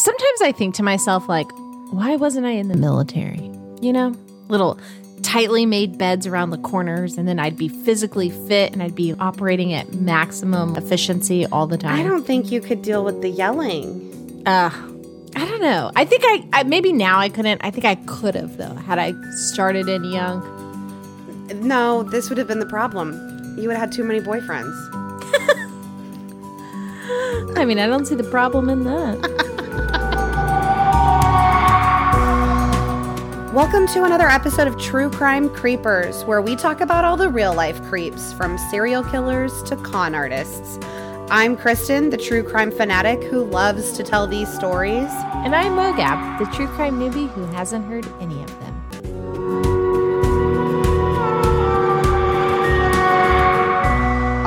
Sometimes I think to myself, like, why wasn't I in the military? You know, little tightly made beds around the corners, and then I'd be physically fit and I'd be operating at maximum efficiency all the time. I don't think you could deal with the yelling. Uh, I don't know. I think I, I maybe now I couldn't. I think I could have though had I started in young. No, this would have been the problem. You would have had too many boyfriends. I mean, I don't see the problem in that. Welcome to another episode of True Crime Creepers, where we talk about all the real life creeps, from serial killers to con artists. I'm Kristen, the true crime fanatic who loves to tell these stories. and I'm Mogab, the true crime newbie who hasn't heard any of them.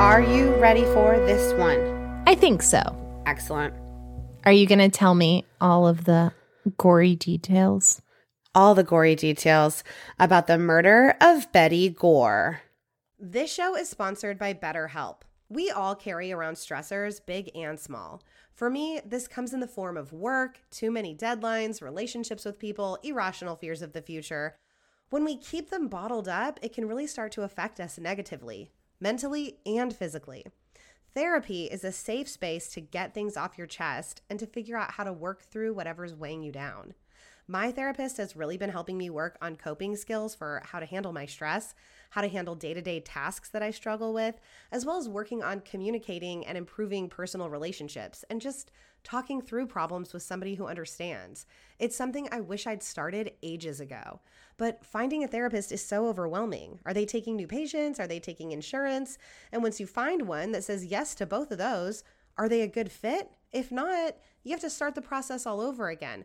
Are you ready for this one? I think so. Excellent. Are you going to tell me all of the gory details? All the gory details about the murder of Betty Gore. This show is sponsored by BetterHelp. We all carry around stressors, big and small. For me, this comes in the form of work, too many deadlines, relationships with people, irrational fears of the future. When we keep them bottled up, it can really start to affect us negatively, mentally and physically. Therapy is a safe space to get things off your chest and to figure out how to work through whatever's weighing you down. My therapist has really been helping me work on coping skills for how to handle my stress, how to handle day to day tasks that I struggle with, as well as working on communicating and improving personal relationships and just talking through problems with somebody who understands. It's something I wish I'd started ages ago. But finding a therapist is so overwhelming. Are they taking new patients? Are they taking insurance? And once you find one that says yes to both of those, are they a good fit? If not, you have to start the process all over again.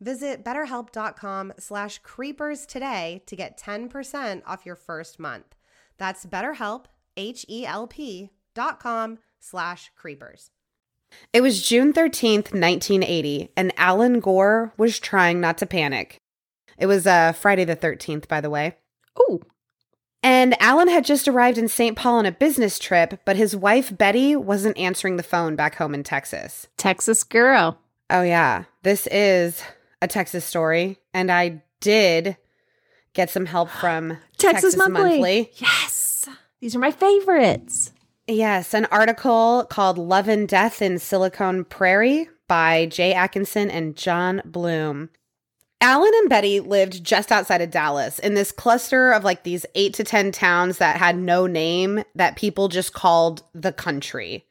Visit betterhelp.com slash creepers today to get 10% off your first month. That's betterhelp, H-E-L-P dot com slash creepers. It was June 13th, 1980, and Alan Gore was trying not to panic. It was uh, Friday the 13th, by the way. Oh, And Alan had just arrived in St. Paul on a business trip, but his wife, Betty, wasn't answering the phone back home in Texas. Texas girl. Oh, yeah. This is a Texas story. And I did get some help from Texas, Monthly. Yes. These are my favorites. Yes, an article called Love and Death in Silicon Prairie by Jay Atkinson and John Bloom. Alan and Betty lived just outside of Dallas in this cluster of like these eight to 10 towns that had no name that people just called the country.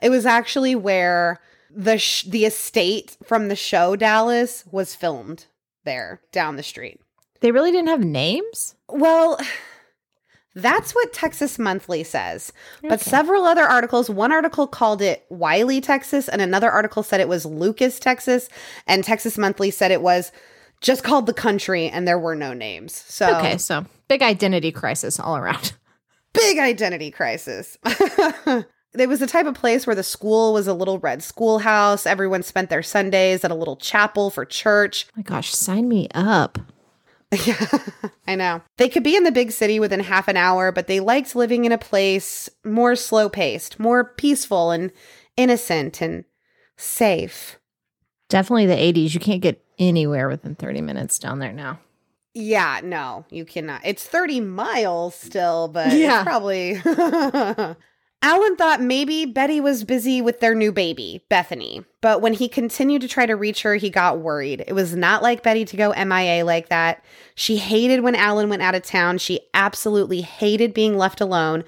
It was actually where the sh- the estate from the show Dallas was filmed there down the street. They really didn't have names? Well, that's what Texas Monthly says. But Okay. several other articles, one article called it Wylie, Texas, and another article said it was Lucas, Texas, and Texas Monthly said it was just called the country and there were no names. So Okay, so big identity crisis all around. big identity crisis. It was the type of place where the school was a little red schoolhouse. Everyone spent their Sundays at a little chapel for church. Oh my gosh, sign me up. Yeah, I know. They could be in the big city within half an hour, but they liked living in a place more slow paced, more peaceful and innocent and safe. Definitely the 80s. You can't get anywhere within 30 minutes down there now. Yeah, no, you cannot. It's 30 miles still, but Yeah. it's probably. Alan thought maybe Betty was busy with their new baby, Bethany. But when he continued to try to reach her, he got worried. It was not like Betty to go MIA like that. She hated when Alan went out of town. She absolutely hated being left alone,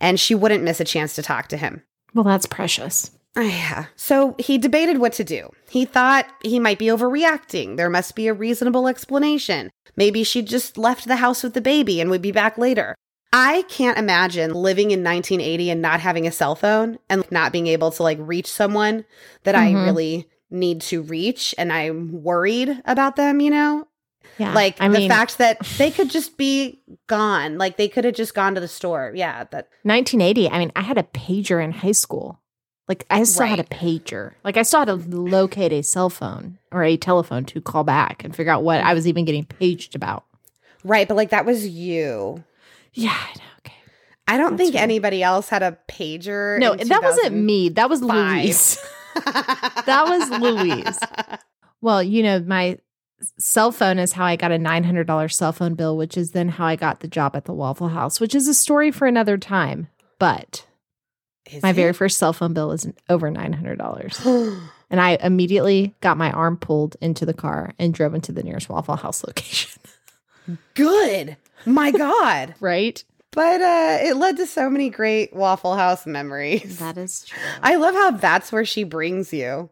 and she wouldn't miss a chance to talk to him. Well, that's precious. Ah, yeah. So he debated what to do. He thought he might be overreacting. There must be a reasonable explanation. Maybe she just left the house with the baby and would be back later. I can't imagine living in 1980 and not having a cell phone and not being able to like reach someone that I Mhm. really need to reach and I'm worried about them, you know? Yeah. Like I the mean, fact that they could just be gone. Like they could have just gone to the store. Yeah, that 1980. I mean, I had a pager in high school. Like I still had a pager. Like I still had to locate a cell phone or a telephone to call back and figure out what I was even getting paged about. right, but like that was you. Yeah, I know. Okay. I don't That's think right. anybody else had a pager. No, that wasn't me. That was. Louise. That was Louise. Well, you know, my cell phone is how I got a $900 cell phone bill, which is then how I got the job at the Waffle House, which is a story for another time. But Is my very first cell phone bill is over $900. And I immediately got my arm pulled into the car and drove into the nearest Waffle House location. Good. My God. right? but uh it led to so many great Waffle House memories. That is true. I love how that's where she brings you.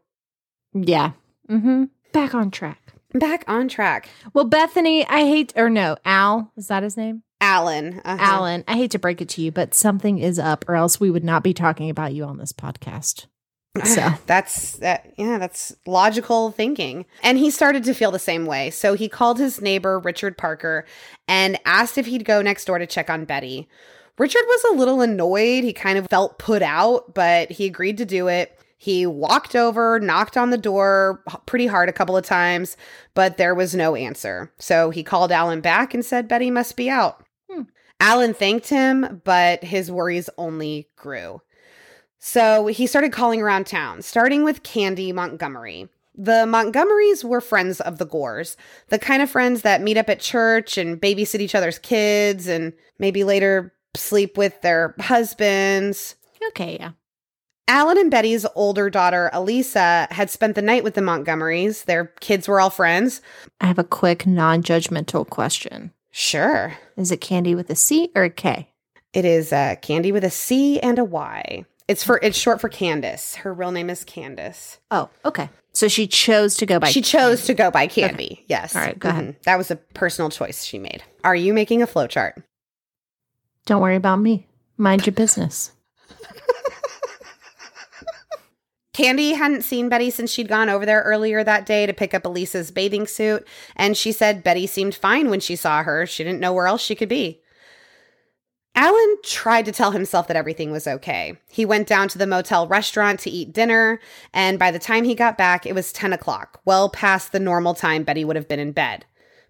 yeah. Mm-hmm. Back on track. Back on track. Well, Bethany, I hate, or no, Al, is that his name? Alan. uh-huh. Alan, I hate to break it to you, but something is up, or else we would not be talking about you on this podcast. So, that's that yeah that's logical thinking. And he started to feel the same way. So he called his neighbor richard parker and asked if he'd go next door to check on betty. Richard was a little annoyed. He kind of felt put out but he agreed to do it. He walked over knocked on the door pretty hard a couple of times but there was no answer. So he called alan back and said betty must be out. Hmm. alan thanked him but his worries only grew so he started calling around town, starting with Candy Montgomery. The Montgomerys were friends of the Gores, the kind of friends that meet up at church and babysit each other's kids and maybe later sleep with their husbands. okay, yeah. Alan and Betty's older daughter, Elisa, had spent the night with the Montgomerys. Their kids were all friends. I have a quick, non judgmental question. Sure. Is it candy with a C or a K? It is uh, Candy with a C and a Y. It's for it's short for Candace. Her real name is Candace. Oh, okay. So she chose to go by she chose to go by Candy. Yes. All right, go ahead. Mhm. That was a personal choice she made. Are you making a flowchart? Don't worry about me. Mind your business. Candy hadn't seen Betty since she'd gone over there earlier that day to pick up Elisa's bathing suit, and she said Betty seemed fine when she saw her. She didn't know where else she could be. Alan tried to tell himself that everything was okay. He went down to the motel restaurant to eat dinner, and by the time he got back, it was 10 o'clock, well past the normal time Betty would have been in bed.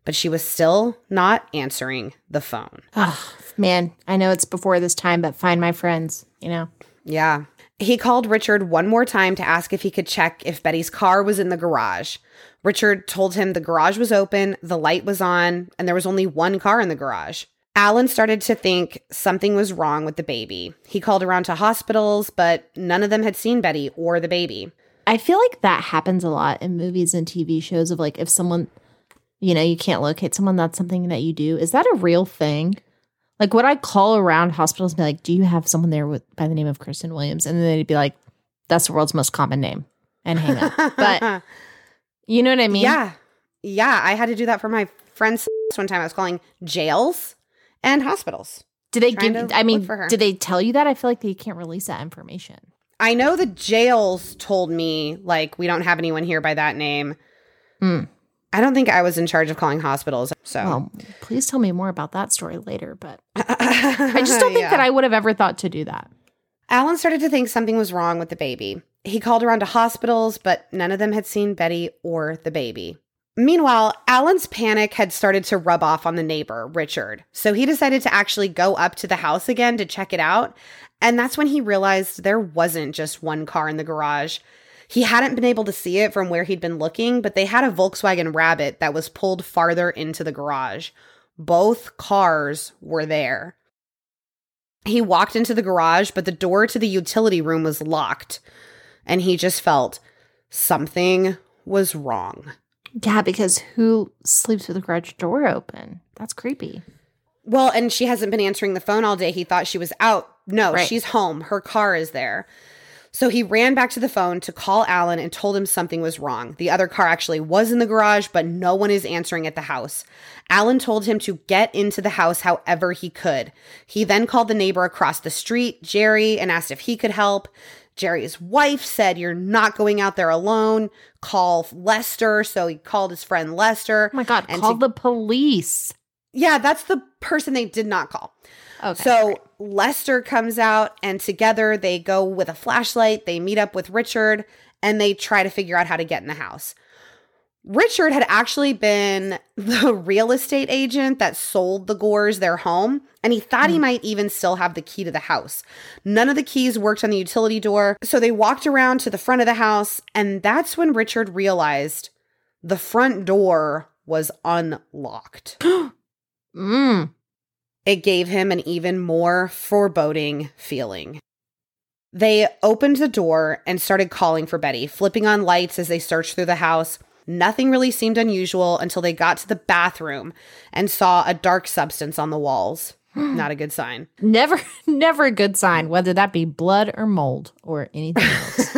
But she was still not answering the phone. Oh, man, I know it's before this time, but find my friends, you know? Yeah. He called Richard one more time to ask if he could check if Betty's car was in the garage. Richard told him the garage was open, the light was on, and there was only one car in the garage. Alan started to think something was wrong with the baby. He called around to hospitals, but none of them had seen Betty or the baby. I feel like that happens a lot in movies and TV shows of like if someone, you know, you can't locate someone, that's something that you do. Is that a real thing? Like, would I call around hospitals and be like, do you have someone there with by the name of Kristen Williams? And then they'd be like, that's the world's most common name and hang up. but you know what I mean? yeah. Yeah, I had to do that for my friends one time. I was calling jails and hospitals. Did they give, I mean, look for her. did they tell you that? I feel like they can't release that information. I know the jails told me like we don't have anyone here by that name. Hmm. I don't think I was in charge of calling hospitals. So Well, please tell me more about that story later. But I just don't think Yeah. that I would have ever thought to do that. Alan started to think something was wrong with the baby. He called around to hospitals, but none of them had seen Betty or the baby. Meanwhile, Alan's panic had started to rub off on the neighbor, Richard. So he decided to actually go up to the house again to check it out. And that's when he realized there wasn't just one car in the garage. He hadn't been able to see it from where he'd been looking, but they had a Volkswagen Rabbit that was pulled farther into the garage. Both cars were there. He walked into the garage, but the door to the utility room was locked. And he just felt something was wrong. Yeah, because who sleeps with the garage door open? That's creepy. Well, and she hasn't been answering the phone all day. He thought she was out. No, Right. she's home. Her car is there. So he ran back to the phone to call Alan and told him something was wrong. The other car actually was in the garage, but no one is answering at the house. Alan told him to get into the house however he could. He then called the neighbor across the street, Jerry, and asked if he could help. Jerry's wife said, You're not going out there alone. Call Lester. So he called his friend Lester. Oh my God, And call to- the police. Yeah, that's the person they did not call. Okay. So great. Lester comes out and together they go with a flashlight. They meet up with Richard and they try to figure out how to get in the house. Richard had actually been the real estate agent that sold the Gores their home, and he thought he might even still have the key to the house. None of the keys worked on the utility door, so they walked around to the front of the house, and that's when Richard realized the front door was unlocked. Mm. It gave him an even more foreboding feeling. They opened the door and started calling for Betty, flipping on lights as they searched through the house. Nothing really seemed unusual until they got to the bathroom and saw a dark substance on the walls. Not a good sign. Never, never a good sign, whether that be blood or mold or anything else.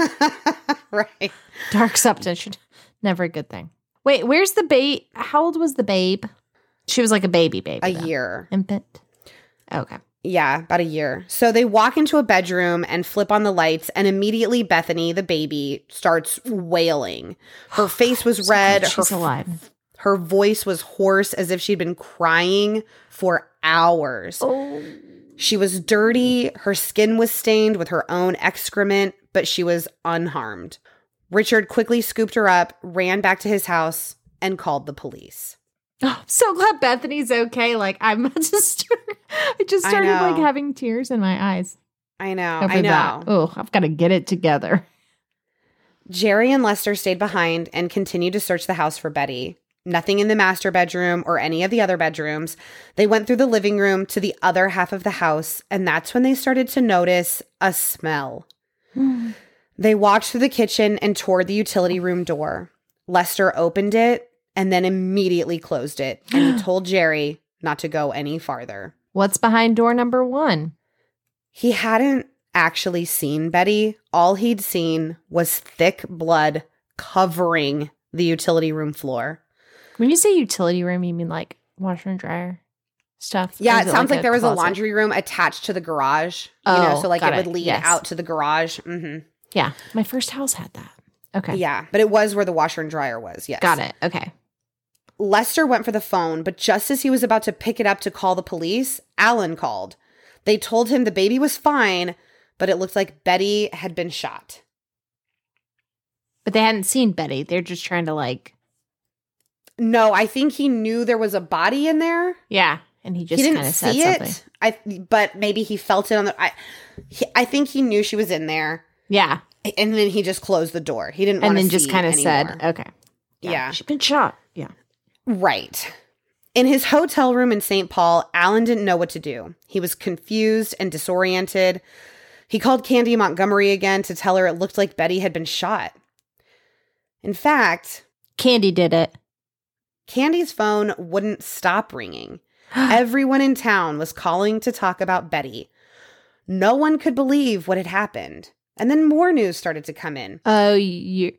right. Dark substance, never a good thing. Wait, where's the babe? How old was the babe? She was like a baby baby. A though. year. Infant. Okay. Yeah, about a year. So they walk into a bedroom and flip on the lights, and immediately Bethany, the baby, starts wailing. Her face was red. Her She's alive. Her voice was hoarse as if she'd been crying for hours. Oh. She was dirty. Her skin was stained with her own excrement, but she was unharmed. Richard quickly scooped her up, ran back to his house, and called the police. Oh, I'm so glad Bethany's okay. Like I'm just, I just I started like having tears in my eyes. I know. I know. Oh, I've got to get it together. Jerry and Lester stayed behind and continued to search the house for Betty. Nothing in the master bedroom or any of the other bedrooms. They went through the living room to the other half of the house, and that's when they started to notice a smell. Hmm. They walked through the kitchen and toward the utility room door. Lester opened it and then immediately closed it, and he told Jerry not to go any farther. What's behind door number one? He hadn't actually seen Betty. All he'd seen was thick blood covering the utility room floor. When you say utility room, you mean like washer and dryer stuff? Yeah, it sounds like, there was a laundry room attached to the garage. You know, Oh, so like it would lead Yes. out to the garage. hmm Yeah, my first house had that. Okay, Yeah, but it was where the washer and dryer was. Yes. got it. Okay. Lester went for the phone, but just as he was about to pick it up to call the police, Alan called. They told him the baby was fine, but it looked like Betty had been shot. But they hadn't seen Betty. They're just trying to like, No, I think he knew there was a body in there. yeah. And he just he kind didn't of said see something. it. I but maybe he felt it on the. I, he, I think he knew she was in there, Yeah, and then he just closed the door. He didn't, and then just kind of said. "Okay, Yeah. she's been shot." Yeah. Right. In his hotel room in St. Paul, Alan didn't know what to do. He was confused and disoriented. He called Candy Montgomery again to tell her it looked like Betty had been shot. In fact, Candy did it. Candy's phone wouldn't stop ringing. Everyone in town was calling to talk about Betty. No one could believe what had happened. And then more news started to come in. Oh, you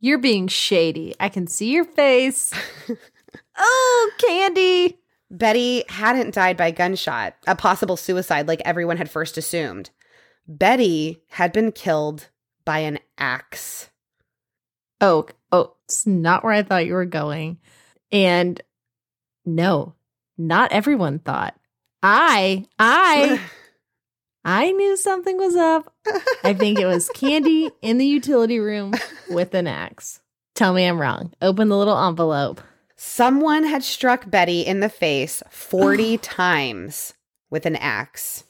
you're being shady. I can see your face. oh, Candy. Betty hadn't died by gunshot, a possible suicide like everyone had first assumed. Betty had been killed by an axe. Oh, oh, it's not where I thought you were going. And no, not everyone thought. I, I, I knew something was up. I think it was Candy in the utility room with an axe. Tell me I'm wrong. Open the little envelope. Someone had struck Betty in the face 40 times with an axe.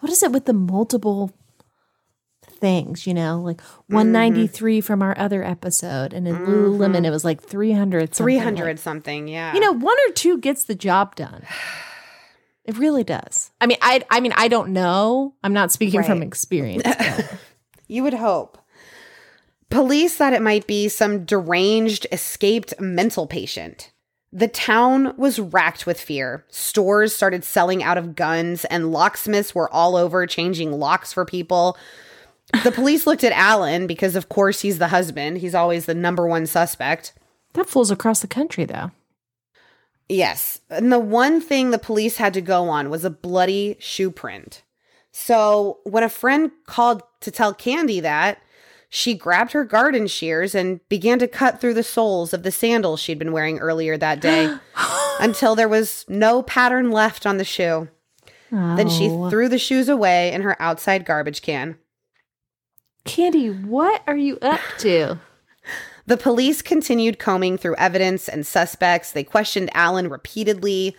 What is it with the multiple things, you know? Like 193 mm-hmm. from our other episode. And in mm-hmm. Lululemon, it was like 300. something. 300 Like, something, yeah. you know, one or two gets the job done. It really does. I mean, I I mean, I don't know. I'm not speaking from experience. You would hope. Police thought it might be some deranged, escaped mental patient. The town was racked with fear. Stores started selling out of guns, and locksmiths were all over changing locks for people. The police looked at Alan because, of course, he's the husband. He's always the number one suspect. that fool's across the country, though. Yes. And the one thing the police had to go on was a bloody shoe print. So when a friend called to tell Candy that, she grabbed her garden shears and began to cut through the soles of the sandals she'd been wearing earlier that day until there was no pattern left on the shoe. Then she Oh. threw the shoes away in her outside garbage can. Candy, what are you up to? The police continued combing through evidence and suspects. They questioned Alan repeatedly.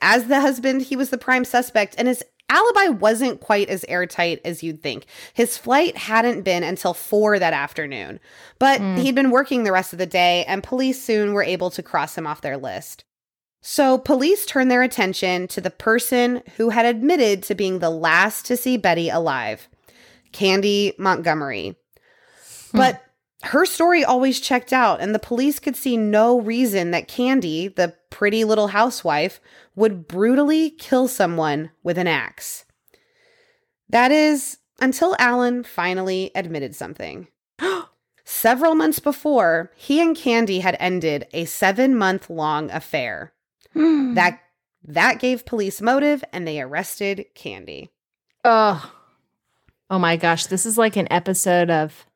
As the husband, he was the prime suspect, and his alibi wasn't quite as airtight as you'd think. His flight hadn't been until four that afternoon, but hmm. he'd been working the rest of the day, and police soon were able to cross him off their list. So, police turned their attention to the person who had admitted to being the last to see Betty alive Candy Montgomery. Hmm. But her story always checked out, and the police could see no reason that Candy, the pretty little housewife, would brutally kill someone with an axe. That is, until Alan finally admitted something. Several months before, he and Candy had ended a seven month long affair. Hmm. That that gave police motive and they arrested Candy. Oh. Oh my gosh, this is like an episode of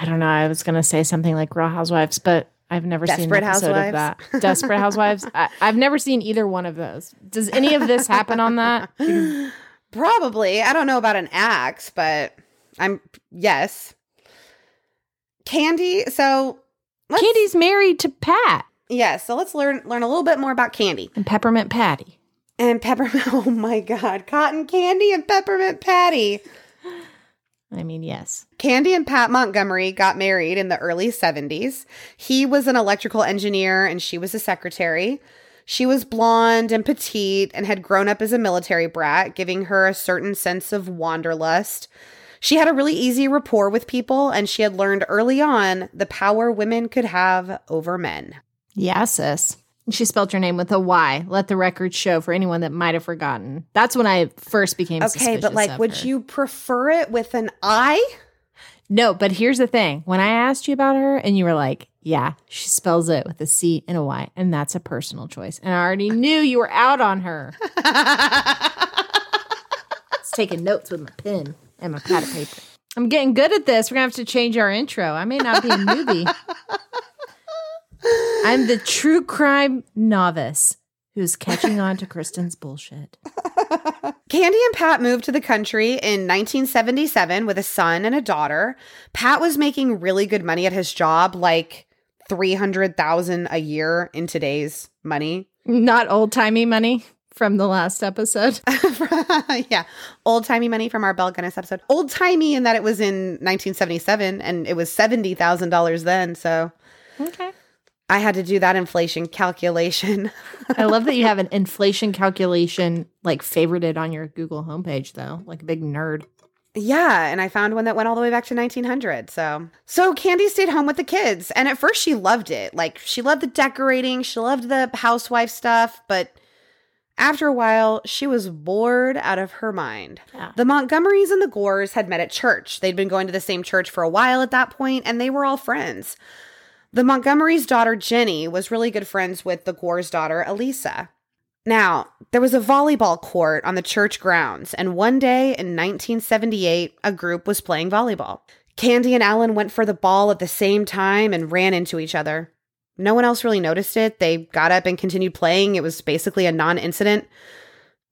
I don't know, I was going to say something like Real Housewives, but I've never seen Desperate an episode Housewives? of that. Desperate Housewives. I, I've never seen either one of those. Does any of this happen on that? Probably. I don't know about an axe, but I'm yes. Candy, so Candy's married to Pat yeah, so let's learn learn a little bit more about Candy. and Peppermint Patty. And peppermint oh my god, cotton candy and peppermint patty. I mean, yes. Candy and Pat Montgomery got married in the early 70s. He was an electrical engineer and she was a secretary. She was blonde and petite and had grown up as a military brat, giving her a certain sense of wanderlust. She had a really easy rapport with people and she had learned early on the power women could have over men. Yeah, sis. She spelled your name with a Y. Let the record show for anyone that might have forgotten. That's when I first became Okay, but like, would her. you prefer it with an I? No, but here's the thing. When I asked you about her and you were like, yeah, she spells it with a C and a Y, and that's a personal choice. And I already knew you were out on her. I was taking notes with my pen and my pad of paper. I'm getting good at this. We're going to have to change our intro. I may not be a newbie. I'm the true crime novice who's catching on to Kristen's bullshit. Candy and Pat moved to the country in 1977 with a son and a daughter. Pat was making really good money at his job, like 300,000 a year in today's money. Not old timey money from the last episode. yeah, old-timey money from our Belle Gunness episode. Old-timey in that it was in 1977 and it was $70,000 then, so Okay. I had to do that inflation calculation. I love that you have an inflation calculation like favorited on your Google homepage though, like a big nerd. Yeah, and I found one that went all the way back to 1900. So, so Candy stayed home with the kids, and at first she loved it. Like she loved the decorating, she loved the housewife stuff, but after a while, she was bored out of her mind. Yeah. The Montgomerys and the Gores had met at church. They'd been going to the same church for a while at that point, and they were all friends. The Montgomerys' daughter Jenny was really good friends with the Gore's daughter Elisa. Now, there was a volleyball court on the church grounds, and one day in 1978, a group was playing volleyball. Candy and Alan went for the ball at the same time and ran into each other. No one else really noticed it. They got up and continued playing. It was basically a non incident,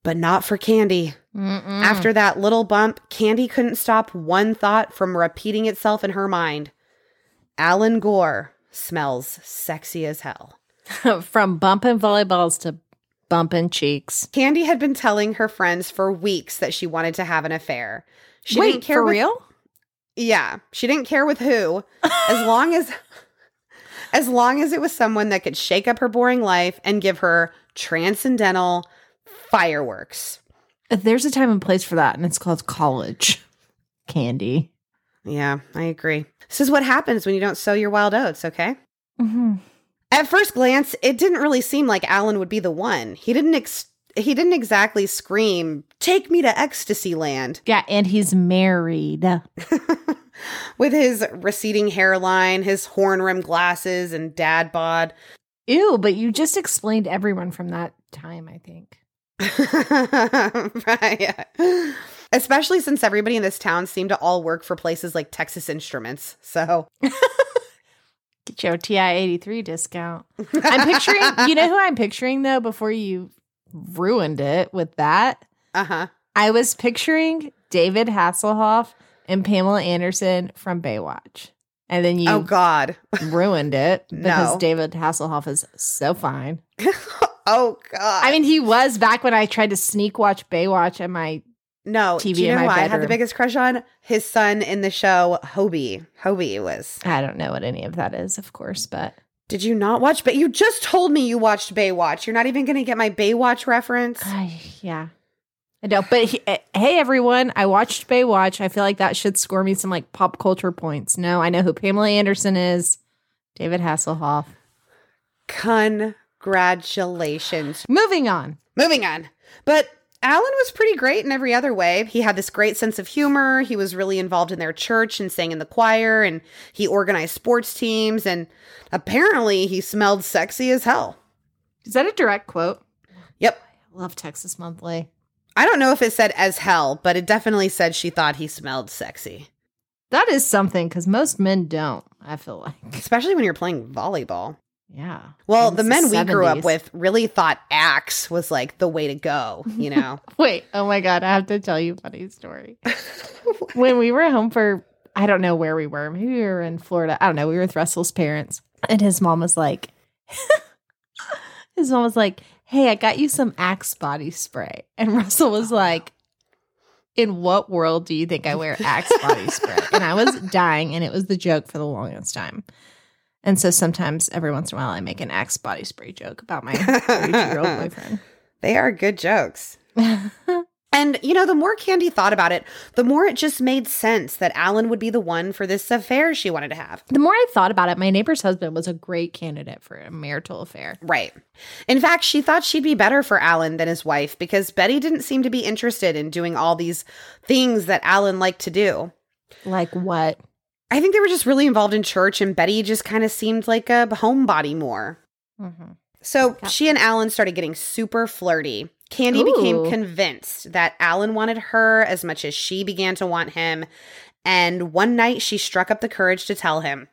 but not for Candy. After that little bump, Candy couldn't stop one thought from repeating itself in her mind Alan Gore smells sexy as hell. From bumping volleyballs to bumping cheeks. Candy had been telling her friends for weeks that she wanted to have an affair. She Wait, didn't care for with- real? Yeah, she didn't care with who, as long as as long as it was someone that could shake up her boring life and give her transcendental fireworks. There's a time and place for that, and it's called college candy. Yeah, I agree. This is what happens when you don't sow your wild oats, okay? Mm-hmm. At first glance, it didn't really seem like Alan would be the one. He didn't ex- he didn't exactly scream, "Take me to ecstasy land." Yeah, and he's married. With his receding hairline, his horn rimmed glasses, and dad bod. Ew, but you just explained everyone from that time, I think. right. Especially since everybody in this town seemed to all work for places like Texas Instruments. So Get your TI 83 discount. I'm picturing, you know who I'm picturing though, before you ruined it with that? uh huh. I was picturing David Hasselhoff and Pamela Anderson from Baywatch. And then you Oh God. ruined it because No. David Hasselhoff is so fine. oh God. I mean, he was back when I tried to sneak watch Baywatch at my no. TV do you know who I had the biggest crush on? His son in the show, Hobie. Hobie was. I don't know what any of that is, of course, but Did you not watch? But you just told me you watched Baywatch. You're not even going to get my Baywatch reference. I, yeah. I don't. But he, eh, hey, everyone, I watched Baywatch. I feel like that should score me some like pop culture points. No, I know who Pamela Anderson is. David Hasselhoff. Congratulations. Moving on. Moving on. But Alan was pretty great in every other way. He had this great sense of humor. He was really involved in their church and sang in the choir, and he organized sports teams. And apparently, he smelled sexy as hell. Is that a direct quote? Yep. I Love Texas Monthly. I don't know if it said as hell, but it definitely said she thought he smelled sexy, That is something because most men don't. I feel like. especially when you're playing volleyball. Yeah. Well, the men we grew up with really thought Axe was like the way to go, you know? Wait. Oh my god. I have to tell you a funny story. when we were home for I don't know where we were. Maybe we were in Florida. I don't know. We were with Russell's parents, and his mom was like, his mom was like, "Hey, I got you some Axe body spray," and Russell was like. In what world do you think I wear Axe body spray? And I was dying, and it was the joke for the longest time. And so sometimes, every once in a while, I make an Axe body spray joke about my 32 year old boyfriend. they are good jokes. And, you know, the more Candy thought about it, the more it just made sense that Alan would be the one for this affair she wanted to have. The more I thought about it, my neighbor's husband was a great candidate for a marital affair. Right. In fact, she thought she'd be better for Alan than his wife because Betty didn't seem to be interested in doing all these things that Alan liked to do. Like what? I think they were just really involved in church, and Betty just kind of seemed like a homebody more. Mm-hmm. So she and Alan started getting super flirty. Candy became convinced that Alan wanted her as much as she began to want him. And one night she struck up the courage to tell him.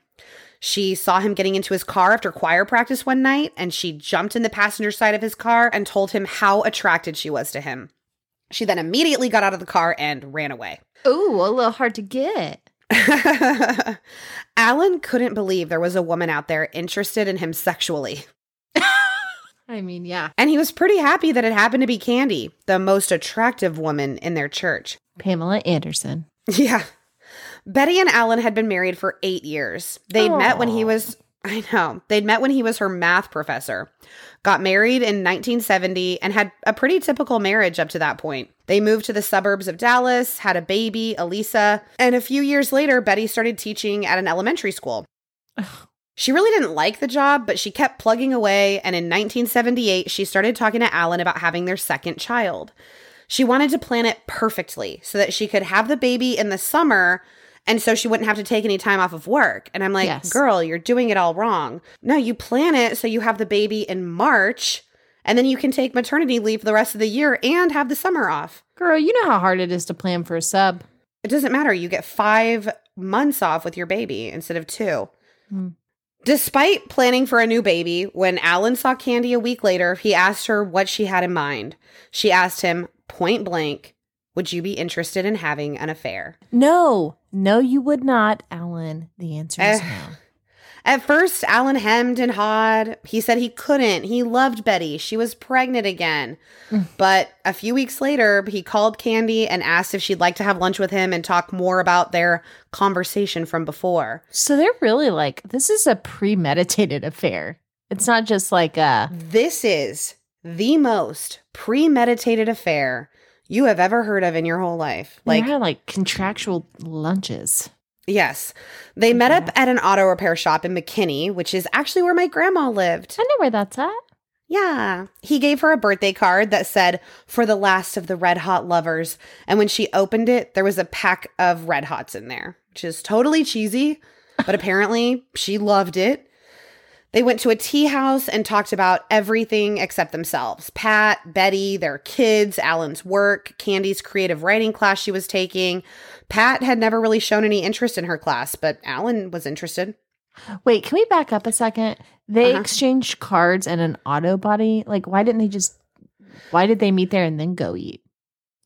She saw him getting into his car after choir practice one night, and she jumped in the passenger side of his car and told him how attracted she was to him. She then immediately got out of the car and ran away. Ooh, a little hard to get. Alan couldn't believe there was a woman out there interested in him sexually. I mean, yeah. And he was pretty happy that it happened to be Candy, the most attractive woman in their church. Pamela Anderson. Yeah. Betty and Alan had been married for eight years. They'd met when he was, I know, they'd met when he was her math professor. Got married in 1970 and had a pretty typical marriage up to that point. They moved to the suburbs of Dallas, had a baby, Elisa, and a few years later, Betty started teaching at an elementary school. She really didn't like the job, but she kept plugging away. And in 1978, she started talking to Alan about having their second child. She wanted to plan it perfectly so that she could have the baby in the summer and so she wouldn't have to take any time off of work. And I'm like, Yes. girl, you're doing it all wrong. No, you plan it so you have the baby in March and then you can take maternity leave the rest of the year and have the summer off. Girl, you know how hard it is to plan for a sub. It doesn't matter. You get five months off with your baby instead of two. Hmm. Despite planning for a new baby, when Alan saw Candy a week later, he asked her what she had in mind. She asked him point blank, Would you be interested in having an affair? No, no, you would not, Alan. The answer is Eh. no. At first, Alan hemmed and hawed. He said he couldn't. He loved Betty. She was pregnant again. Mm. But a few weeks later, he called Candy and asked if she'd like to have lunch with him and talk more about their conversation from before. So they're really like, this is a premeditated affair. It's not just like a, This is the most premeditated affair you have ever heard of in your whole life. like, Like, like contractual lunches. yes. They met up at an auto repair shop in McKinney, which is actually where my grandma lived. I know where that's at. Yeah. He gave her a birthday card that said, For the last of the Red Hot lovers. And when she opened it, there was a pack of Red Hots in there, which is totally cheesy, but apparently she loved it. They went to a tea house and talked about everything except themselves Pat, Betty, their kids, Alan's work, Candy's creative writing class she was taking. Pat had never really shown any interest in her class, but Alan was interested. Wait, can we back up a second? They Uh-huh. exchanged cards and an auto body. Like, why didn't they just? Why did they meet there and then go eat?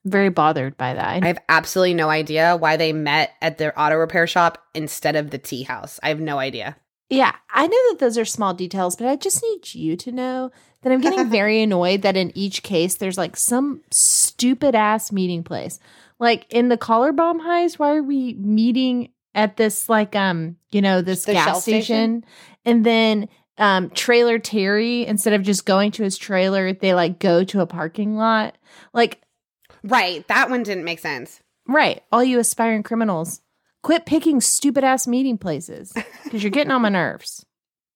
Very bothered by that. I have absolutely no idea why they met at their auto repair shop instead of the tea house. I have no idea. Yeah, I know that those are small details, but I just need you to know that I'm getting very annoyed that in each case there's like some stupid ass meeting place. Like in the collar bomb heist, why are we meeting at this like um you know this The gas station? station? And then um trailer Terry instead of just going to his trailer, they like go to a parking lot. Like Right. That one didn't make sense. Right. All you aspiring criminals, quit picking stupid ass meeting places because you're getting on my nerves.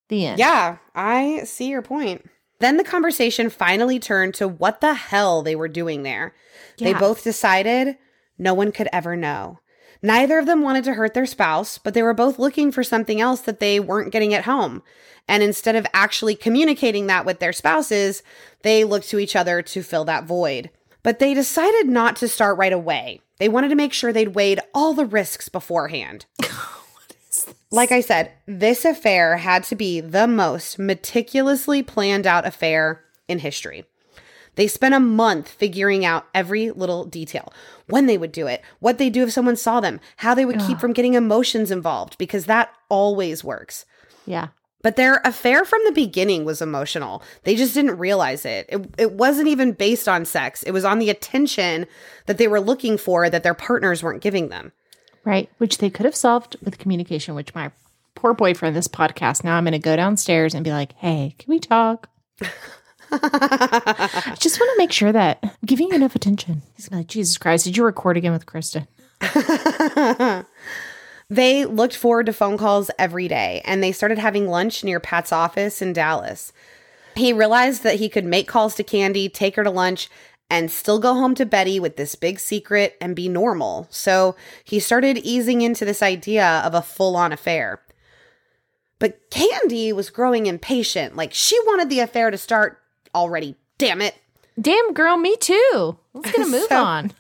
The end. Yeah, I see your point. Then the conversation finally turned to what the hell they were doing there. They both decided no one could ever know. Neither of them wanted to hurt their spouse, but they were both looking for something else that they weren't getting at home. And instead of actually communicating that with their spouses, they looked to each other to fill that void. But they decided not to start right away. They wanted to make sure they'd weighed all the risks beforehand. Like I said, this affair had to be the most meticulously planned out affair in history. They spent a month figuring out every little detail when they would do it, what they'd do if someone saw them, how they would keep from getting emotions involved, because that always works. Yeah. But their affair from the beginning was emotional. They just didn't realize it. it. It wasn't even based on sex, it was on the attention that they were looking for that their partners weren't giving them. Right. Which they could have solved with communication, which my poor boyfriend, this podcast, now I'm going to go downstairs and be like, hey, can we talk? I just want to make sure that I'm giving you enough attention. He's like, Jesus Christ, did you record again with Kristen? They looked forward to phone calls every day and they started having lunch near Pat's office in Dallas. He realized that he could make calls to Candy, take her to lunch, and still go home to Betty with this big secret and be normal. So he started easing into this idea of a full on affair. But Candy was growing impatient. Like she wanted the affair to start already. Damn it. Damn girl, me too. Let's get a move So- on.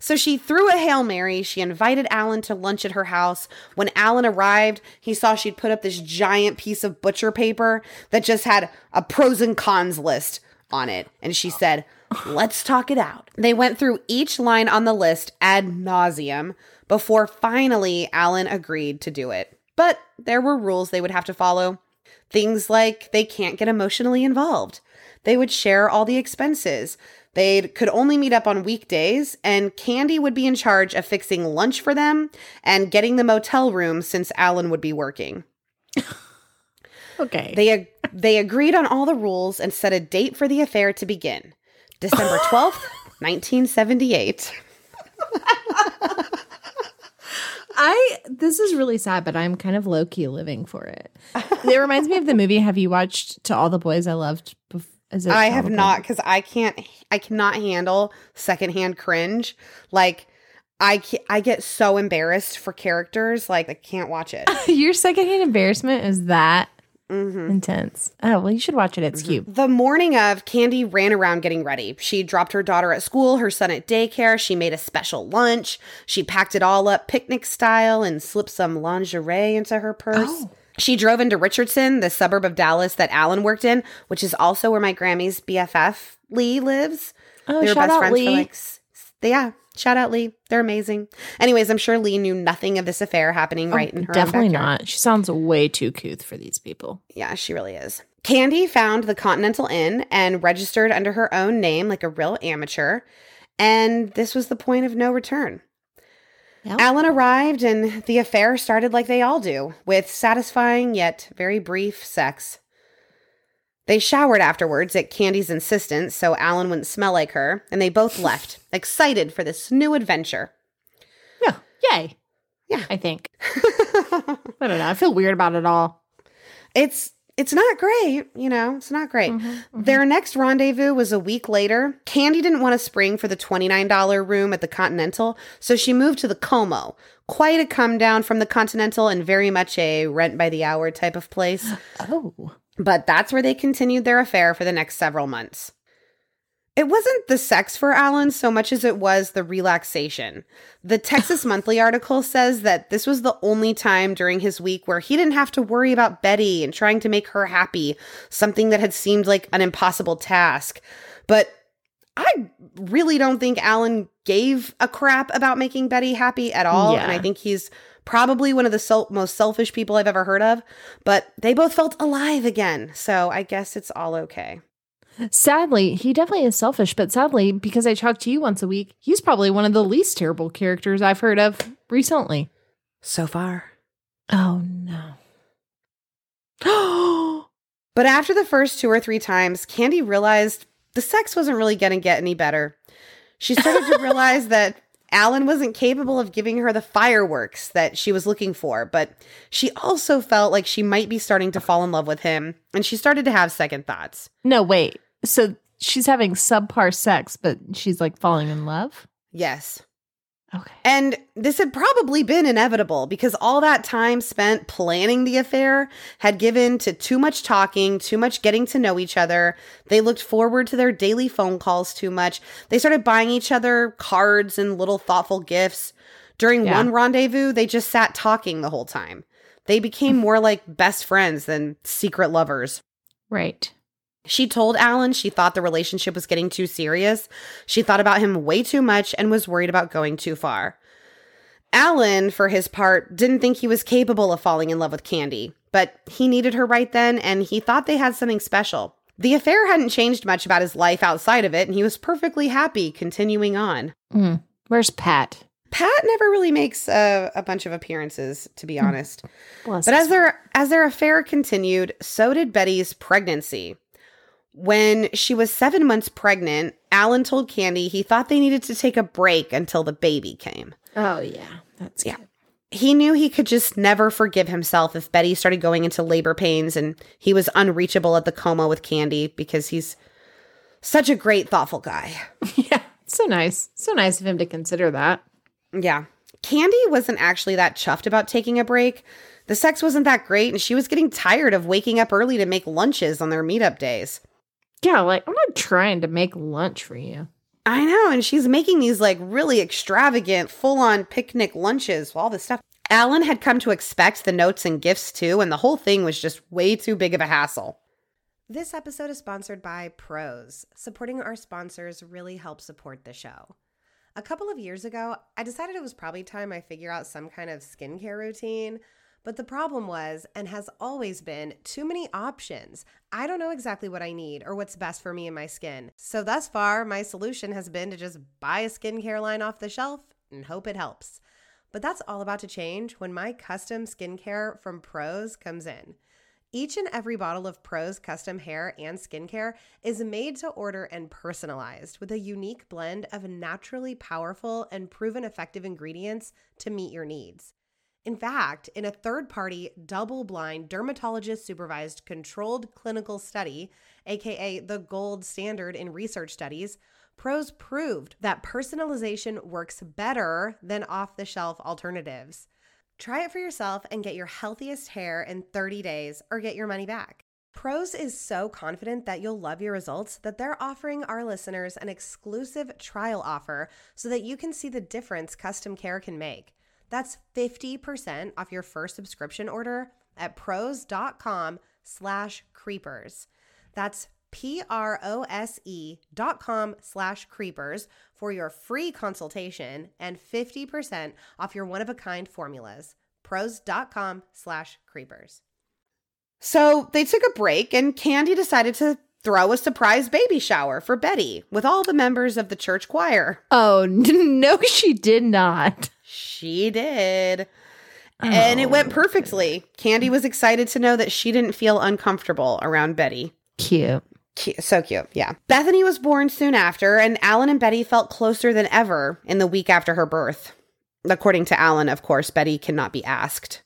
So she threw a Hail Mary. She invited Alan to lunch at her house. When Alan arrived, he saw she'd put up this giant piece of butcher paper that just had a pros and cons list on it. And she said, Let's talk it out. They went through each line on the list ad nauseum before finally Alan agreed to do it. But there were rules they would have to follow. Things like they can't get emotionally involved. They would share all the expenses. They could only meet up on weekdays, and Candy would be in charge of fixing lunch for them and getting the motel room since Alan would be working. Okay. They ag- they agreed on all the rules and set a date for the affair to begin. December 12th, 1978. I this is really sad, but I'm kind of low key living for it. it reminds me of the movie. Have you watched To All the Boys I Loved? Bef- is it I have not because I can't I cannot handle secondhand cringe. Like I I get so embarrassed for characters like I can't watch it. Your secondhand embarrassment is that Mm-hmm. intense. Oh well, you should watch it. It's cute. The morning of, Candy ran around getting ready. She dropped her daughter at school, her son at daycare. She made a special lunch. She packed it all up picnic style and slipped some lingerie into her purse. Oh. She drove into Richardson, the suburb of Dallas that Alan worked in, which is also where my Grammy's BFF Lee lives. Oh, they were shout best out friends Lee. for like yeah. Shout out Lee. They're amazing. Anyways, I'm sure Lee knew nothing of this affair happening Oh, right in her definitely not. She sounds way too couth for these people. Yeah, she really is. Candy found the Continental Inn and registered under her own name like a real amateur. And this was the point of no return. Yep. Alan arrived and the affair started like they all do, with satisfying yet very brief sex. They showered afterwards at Candy's insistence so Alan wouldn't smell like her, and they both left, excited for this new adventure. Yeah. Yay. Yeah. I think. I don't know. I feel weird about it all. It's it's not great, you know, it's not great. Mm-hmm, Their next rendezvous was a week later. Candy didn't want to spring for the $29 room at the Continental, so she moved to the Como. Quite a come down from the Continental and very much a rent by the hour type of place. Oh. But that's where they continued their affair for the next several months. It wasn't the sex for Alan so much as it was the relaxation. The Texas Monthly article says that this was the only time during his week where he didn't have to worry about Betty and trying to make her happy, something that had seemed like an impossible task. But I really don't think Alan gave a crap about making Betty happy at all. Yeah. And I think he's probably one of the sel- most selfish people I've ever heard of. But they both felt alive again. So I guess it's all okay. Sadly, he definitely is selfish, but sadly, because I talk to you once a week, he's probably one of the least terrible characters I've heard of recently. So far. Oh no. But after the first two or three times, Candy realized the sex wasn't really going to get any better. She started to realize that Alan wasn't capable of giving her the fireworks that she was looking for, but she also felt like she might be starting to fall in love with him, and she started to have second thoughts. no, wait. So she's having subpar sex, but she's like falling in love? Yes. Okay. And this had probably been inevitable because all that time spent planning the affair had given to too much talking, too much getting to know each other. They looked forward to their daily phone calls too much. They started buying each other cards and little thoughtful gifts. During Yeah. one rendezvous, they just sat talking the whole time. They became more like best friends than secret lovers. Right. She told Alan she thought the relationship was getting too serious. She thought about him way too much and was worried about going too far. Alan, for his part, didn't think he was capable of falling in love with Candy, but he needed her right then and he thought they had something special. The affair hadn't changed much about his life outside of it, and he was perfectly happy continuing on. Mm. Where's Pat? Pat never really makes a, a bunch of appearances, to be honest. Bless But as their as their affair continued, so did Betty's pregnancy. When she was seven months pregnant, Alan told Candy he thought they needed to take a break until the baby came. Oh yeah, that's Yeah. good. He knew he could just never forgive himself if Betty started going into labor pains and he was unreachable at the coma with Candy because he's such a great, thoughtful guy. Yeah, so nice. So nice of him to consider that. Yeah. Candy wasn't actually that chuffed about taking a break. The sex wasn't that great, and she was getting tired of waking up early to make lunches on their meetup days. Yeah, like I'm not trying to make lunch for you. I know, and she's making these like really extravagant, full on picnic lunches, all this stuff. Alan had come to expect the notes and gifts too, and the whole thing was just way too big of a hassle. This episode is sponsored by Prose. Supporting our sponsors really helps support the show. A couple of years ago, I decided it was probably time I figure out some kind of skincare routine. But the problem was, and has always been, too many options. I don't know exactly what I need or what's best for me and my skin. So, thus far, my solution has been to just buy a skincare line off the shelf and hope it helps. But that's all about to change when my custom skincare from Prose comes in. Each and every bottle of Prose custom hair and skincare is made to order and personalized with a unique blend of naturally powerful and proven effective ingredients to meet your needs. In fact, in a third party, double blind, dermatologist supervised controlled clinical study, aka the gold standard in research studies, Prose proved that personalization works better than off the shelf alternatives. Try it for yourself and get your healthiest hair in 30 days or get your money back. Prose is so confident that you'll love your results that they're offering our listeners an exclusive trial offer so that you can see the difference custom care can make. That's 50% off your first subscription order at prose.com slash creepers. That's P-R-O-S-E dot com slash creepers for your free consultation and 50% off your one-of-a-kind formulas. Prose.com slash creepers. So they took a break and Candy decided to throw a surprise baby shower for Betty with all the members of the church choir. Oh no, she did not. She did. And it went oh. perfectly. Candy was excited to know that she didn't feel uncomfortable around Betty. Cute. Cute, so cute, yeah. Bethany was born soon after, and Alan and Betty felt closer than ever in the week after her birth. According to Alan, of course, Betty cannot be asked.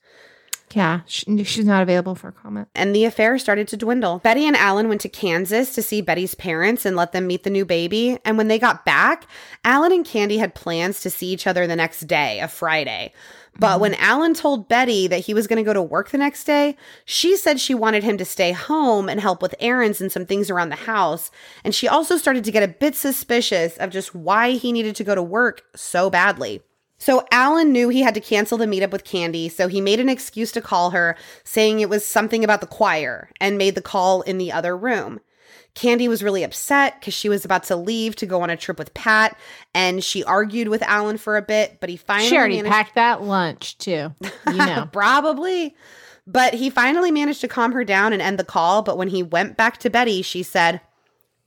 Yeah, she, she's not available for comment. And the affair started to dwindle. Betty and Alan went to Kansas to see Betty's parents and let them meet the new baby. And when they got back, Alan and Candy had plans to see each other the next day, a Friday. But mm-hmm. when Alan told Betty that he was going to go to work the next day, she said she wanted him to stay home and help with errands and some things around the house. And she also started to get a bit suspicious of just why he needed to go to work so badly. So Alan knew he had to cancel the meetup with Candy, so he made an excuse to call her, saying it was something about the choir, and made the call in the other room. Candy was really upset because she was about to leave to go on a trip with Pat, and she argued with Alan for a bit, but he finally She already managed- packed that lunch too. You know. Probably. But he finally managed to calm her down and end the call. But when he went back to Betty, she said,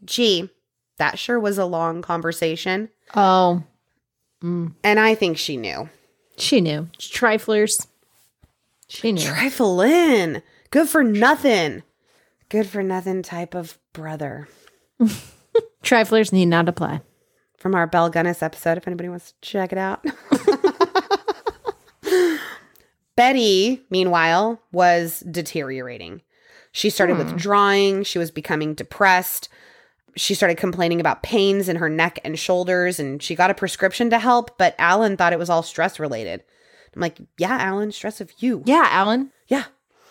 Gee, that sure was a long conversation. oh, And I think she knew. she knew. Triflers. She knew. Triflin. Good for nothing. Good for nothing type of brother. Triflers need not apply. From our Belle Gunness episode, if anybody wants to check it out. Betty, meanwhile, was deteriorating. She started withdrawing. Hmm. She was becoming depressed. She started complaining about pains in her neck and shoulders, and she got a prescription to help, but Alan thought it was all stress related. I'm like, yeah, Alan, stress of you. Yeah, Alan. Yeah.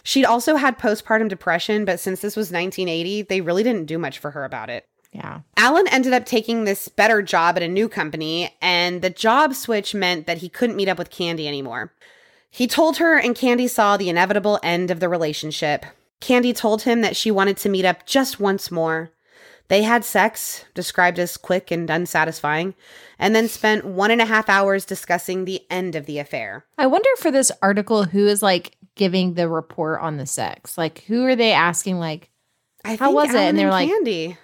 She'd also had postpartum depression, but since this was 1980, they really didn't do much for her about it. Yeah. Alan ended up taking this better job at a new company, and the job switch meant that he couldn't meet up with Candy anymore. He told her, and Candy saw the inevitable end of the relationship. Candy told him that she wanted to meet up just once more. They had sex, described as quick and unsatisfying, and then spent one and a half hours discussing the end of the affair. I wonder for this article who is like giving the report on the sex. Like who are they asking like I How was it? And they're like- Candy.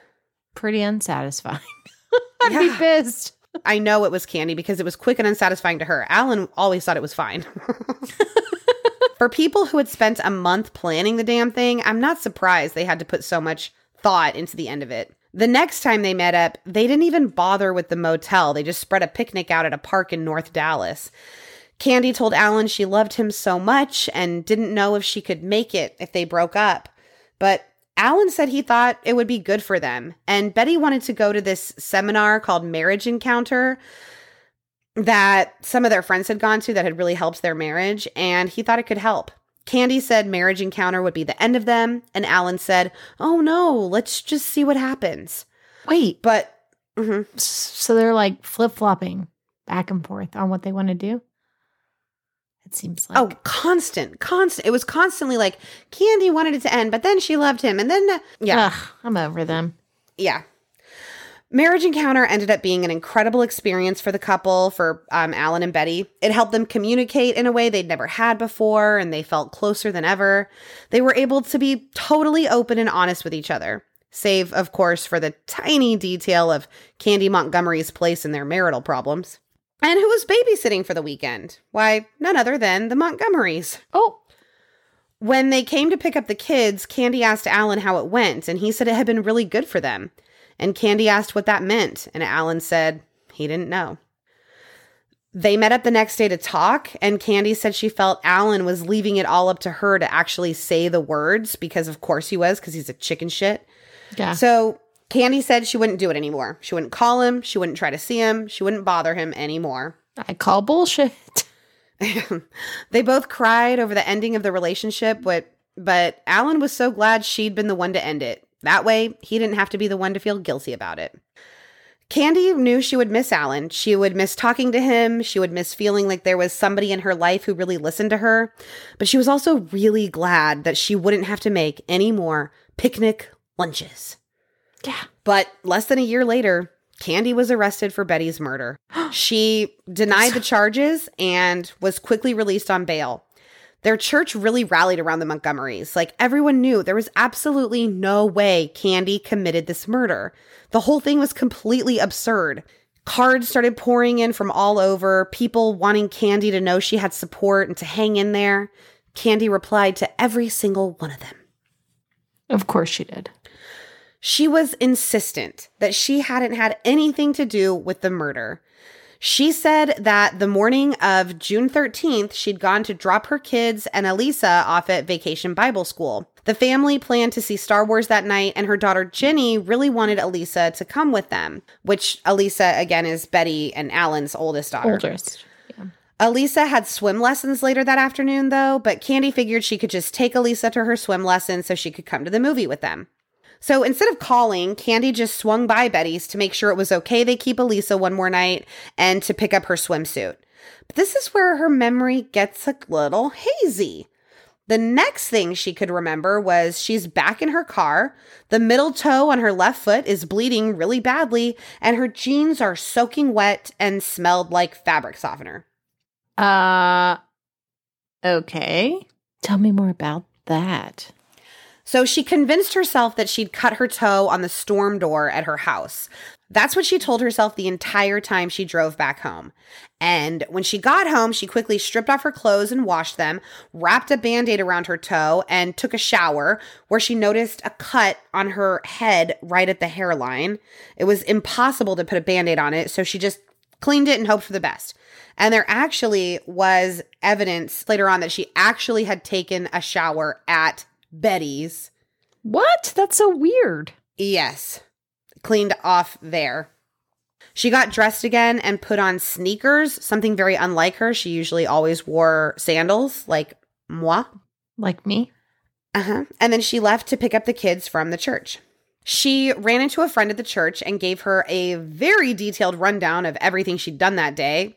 pretty unsatisfying. I'd Yeah. be pissed. I know it was Candy because it was quick and unsatisfying to her. Alan always thought it was fine. For people who had spent a month planning the damn thing, I'm not surprised they had to put so much thought into the end of it. The next time they met up, they didn't even bother with the motel. They just spread a picnic out at a park in North Dallas. Candy told Alan she loved him so much and didn't know if she could make it if they broke up. But Alan said he thought it would be good for them. And Betty wanted to go to this seminar called Marriage Encounter that some of their friends had gone to that had really helped their marriage. And he thought it could help. Candy said Marriage Encounter would be the end of them. And Alan said, Oh no, let's just see what happens. Wait, But mhm. so they're like flip flopping back and forth on what they want to do? It seems like oh, constant, constant. It was constantly like Candy wanted it to end, but then she loved him. And then, yeah. Ugh, I'm over them. Yeah. Marriage Encounter ended up being an incredible experience for the couple, for um, Alan and Betty. It helped them communicate in a way they'd never had before, and they felt closer than ever. They were able to be totally open and honest with each other, save, of course, for the tiny detail of Candy Montgomery's place in their marital problems. And who was babysitting for the weekend? Why, none other than the Montgomerys. Oh, When they came to pick up the kids, Candy asked Alan how it went, and he said it had been really good for them. And Candy asked what that meant, and Alan said he didn't know. They met up the next day to talk, and Candy said she felt Alan was leaving it all up to her to actually say the words, because of course he was, because he's a chicken shit. yeah. So Candy said she wouldn't do it anymore. She wouldn't call him, she wouldn't try to see him, she wouldn't bother him anymore. I call bullshit. they both cried over the ending of the relationship, but but Alan was so glad she'd been the one to end it. That way, he didn't have to be the one to feel guilty about it. Candy knew she would miss Alan. She would miss talking to him. She would miss feeling like there was somebody in her life who really listened to her. But she was also really glad that she wouldn't have to make any more picnic lunches. Yeah. But less than a year later, Candy was arrested for Betty's murder. she denied the charges and was quickly released on bail. Their church really rallied around the Montgomerys. Like everyone knew there was absolutely no way Candy committed this murder. The whole thing was completely absurd. Cards started pouring in from all over, people wanting Candy to know she had support and to hang in there. Candy replied to every single one of them. Of course she did. She was insistent that she hadn't had anything to do with the murder. She said that the morning of June 13th, she'd gone to drop her kids and Elisa off at Vacation Bible School. The family planned to see Star Wars that night, and her daughter Jenny really wanted Elisa to come with them, which Elisa, again, is Betty and Alan's oldest daughter. Oldest. Yeah. Elisa had swim lessons later that afternoon, though, but Candy figured she could just take Elisa to her swim lesson so she could come to the movie with them. So instead of calling, Candy just swung by Betty's to make sure it was okay they keep Elisa one more night and to pick up her swimsuit. But this is where her memory gets a little hazy. The next thing she could remember was she's back in her car. The middle toe on her left foot is bleeding really badly, and her jeans are soaking wet and smelled like fabric softener. Uh, okay. Tell me more about that. So she convinced herself that she'd cut her toe on the storm door at her house. That's what she told herself the entire time she drove back home. And when she got home, she quickly stripped off her clothes and washed them, wrapped a band aid around her toe, and took a shower where she noticed a cut on her head right at the hairline. It was impossible to put a band aid on it, so she just cleaned it and hoped for the best. And there actually was evidence later on that she actually had taken a shower at Betty's. What? That's so weird. Yes. Cleaned off there. She got dressed again and put on sneakers, something very unlike her. She usually always wore sandals, like moi. Like me? Uh huh. And then she left to pick up the kids from the church. She ran into a friend at the church and gave her a very detailed rundown of everything she'd done that day,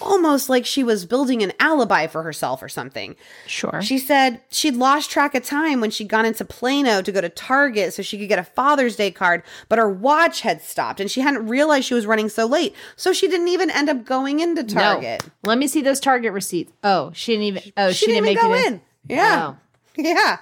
almost like she was building an alibi for herself or something. Sure. She said she'd lost track of time when she'd gone into Plano to go to Target so she could get a Father's Day card, but her watch had stopped and she hadn't realized she was running so late. So she didn't even end up going into Target. No. Let me see those Target receipts. Oh, she didn't even. Oh, she, she didn't, didn't even make go it in. Yeah. Oh. Yeah.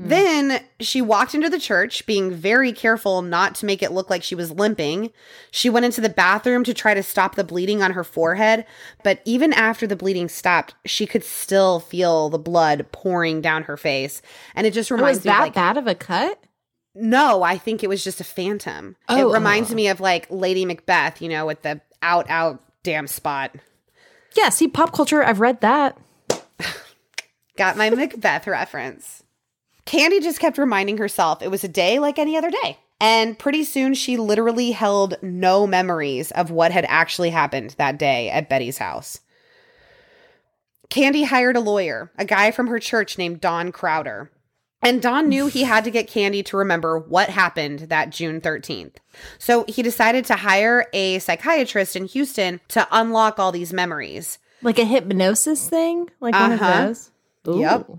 Mm. Then she walked into the church, being very careful not to make it look like she was limping. She went into the bathroom to try to stop the bleeding on her forehead, but even after the bleeding stopped, she could still feel the blood pouring down her face. And it just oh, reminds Was me of that like, bad of a cut? no, I think it was just a phantom. Oh. it reminds me of like Lady Macbeth, you know, with the out, out damn spot. Yeah, see, pop culture, I've read that. Got my Macbeth reference. Candy just kept reminding herself it was a day like any other day. And pretty soon she literally held no memories of what had actually happened that day at Betty's house. Candy hired a lawyer, a guy from her church named Don Crowder. And Don knew he had to get Candy to remember what happened that June 13th. So he decided to hire a psychiatrist in Houston to unlock all these memories. Like a hypnosis thing? Like one Uh-huh. of those? Yep.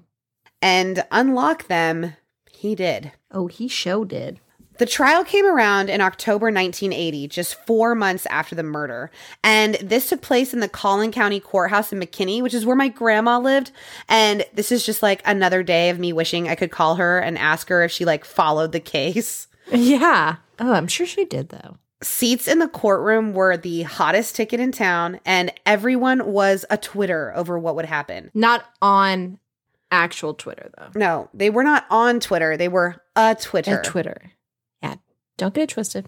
And unlock them, he did. Oh, he show did. The trial came around in October 1980, just four months after the murder. And this took place in the Collin County Courthouse in McKinney, which is where my grandma lived. And this is just like another day of me wishing I could call her and ask her if she like followed the case. Yeah. Oh, I'm sure she did though. Seats in the courtroom were the hottest ticket in town, and everyone was a Twitter over what would happen. Not on actual Twitter though. No, they were not on Twitter, they were a Twitter. At Twitter. Yeah. Don't get it twisted.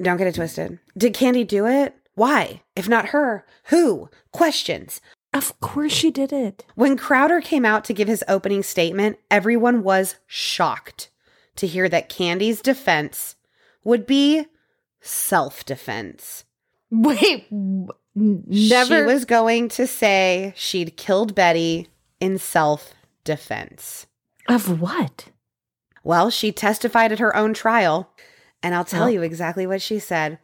Don't get it twisted. Did Candy do it? Why? If not her, who? Questions. Of course she did it. When Crowder came out to give his opening statement, everyone was shocked to hear that Candy's defense would be self defense. Wait, never. She was going to say she'd killed Betty in self defense. of what? Well, she testified at her own trial, and I'll tell Oh. you exactly what she said.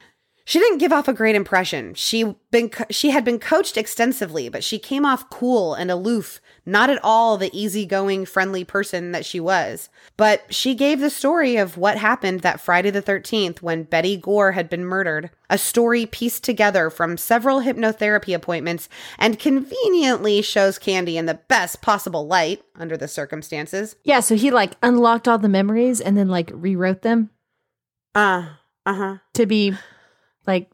She didn't give off a great impression. She been co- she had been coached extensively, but she came off cool and aloof, not at all the easygoing, friendly person that she was. But she gave the story of what happened that Friday the 13th when Betty Gore had been murdered, a story pieced together from several hypnotherapy appointments and conveniently shows Candy in the best possible light under the circumstances. Yeah, so he like unlocked all the memories and then like rewrote them Uh, uh-huh. to be like,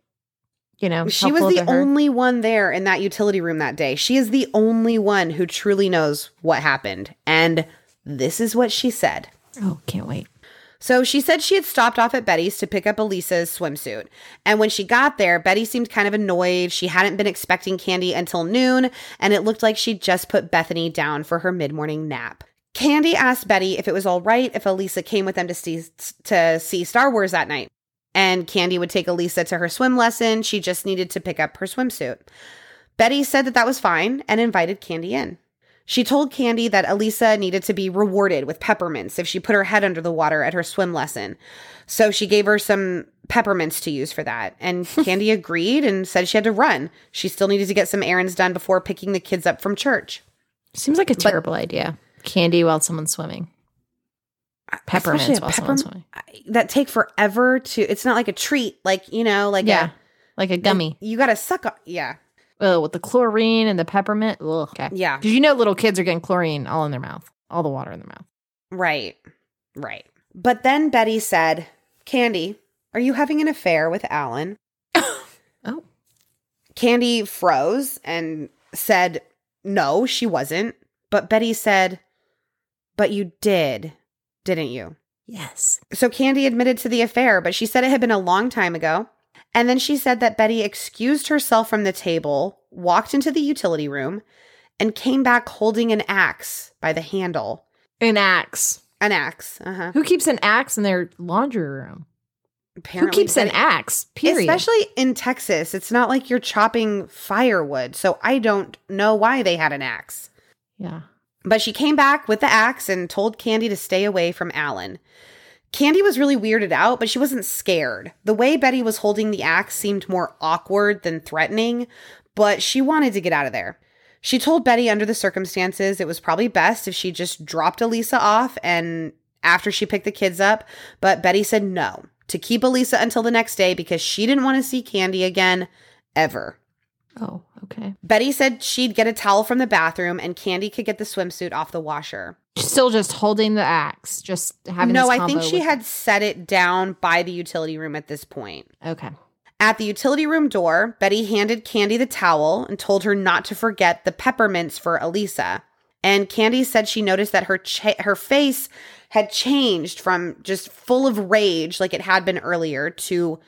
you know, She was the only one there in that utility room that day. She is the only one who truly knows what happened. And this is what she said. Oh, can't wait. So she said she had stopped off at Betty's to pick up Elisa's swimsuit. And when she got there, Betty seemed kind of annoyed. She hadn't been expecting Candy until noon, and it looked like she'd just put Bethany down for her mid morning nap. Candy asked Betty if it was all right if Elisa came with them to see, to see Star Wars that night. And Candy would take Elisa to her swim lesson. She just needed to pick up her swimsuit. Betty said that that was fine and invited Candy in. She told Candy that Elisa needed to be rewarded with peppermints if she put her head under the water at her swim lesson. So she gave her some peppermints to use for that. And Candy agreed and said she had to run. She still needed to get some errands done before picking the kids up from church. Seems like a terrible idea. Candy while someone's swimming. Peppermints Especially a someone's pepperm-. That take forever to, it's not like a treat, like, you know, like Yeah. a, Like a gummy. you got to suck on, yeah. Oh, with the chlorine and the peppermint. Ugh. Okay. Yeah. Because you know little kids are getting chlorine all in their mouth. All the water in their mouth. Right. Right. But then Betty said, Candy, are you having an affair with Alan? Oh. Candy froze and said, No, she wasn't. But Betty said, But you did, didn't you? Yes. So Candy admitted to the affair, but she said it had been a long time ago. And then she said that Betty excused herself from the table, walked into the utility room, and came back holding an axe by the handle. An axe. An axe. Uh huh. Who keeps an axe in their laundry room? Apparently, Who keeps an axe? Period. Especially in Texas, it's not like you're chopping firewood. So I don't know why they had an axe. yeah. But she came back with the axe and told Candy to stay away from Alan. Candy was really weirded out, but she wasn't scared. The way Betty was holding the axe seemed more awkward than threatening, but she wanted to get out of there. She told Betty under the circumstances it was probably best if she just dropped Elisa off and after she picked the kids up, but Betty said no, to keep Elisa until the next day because she didn't want to see Candy again ever. Oh, okay. Betty said she'd get a towel from the bathroom and Candy could get the swimsuit off the washer. Still just holding the axe, just having. no, I think she had set it down by the utility room at this point. Okay. At the utility room door, Betty handed Candy the towel and told her not to forget the peppermints for Elisa. And Candy said she noticed that her cha- her face had changed from just full of rage like it had been earlier to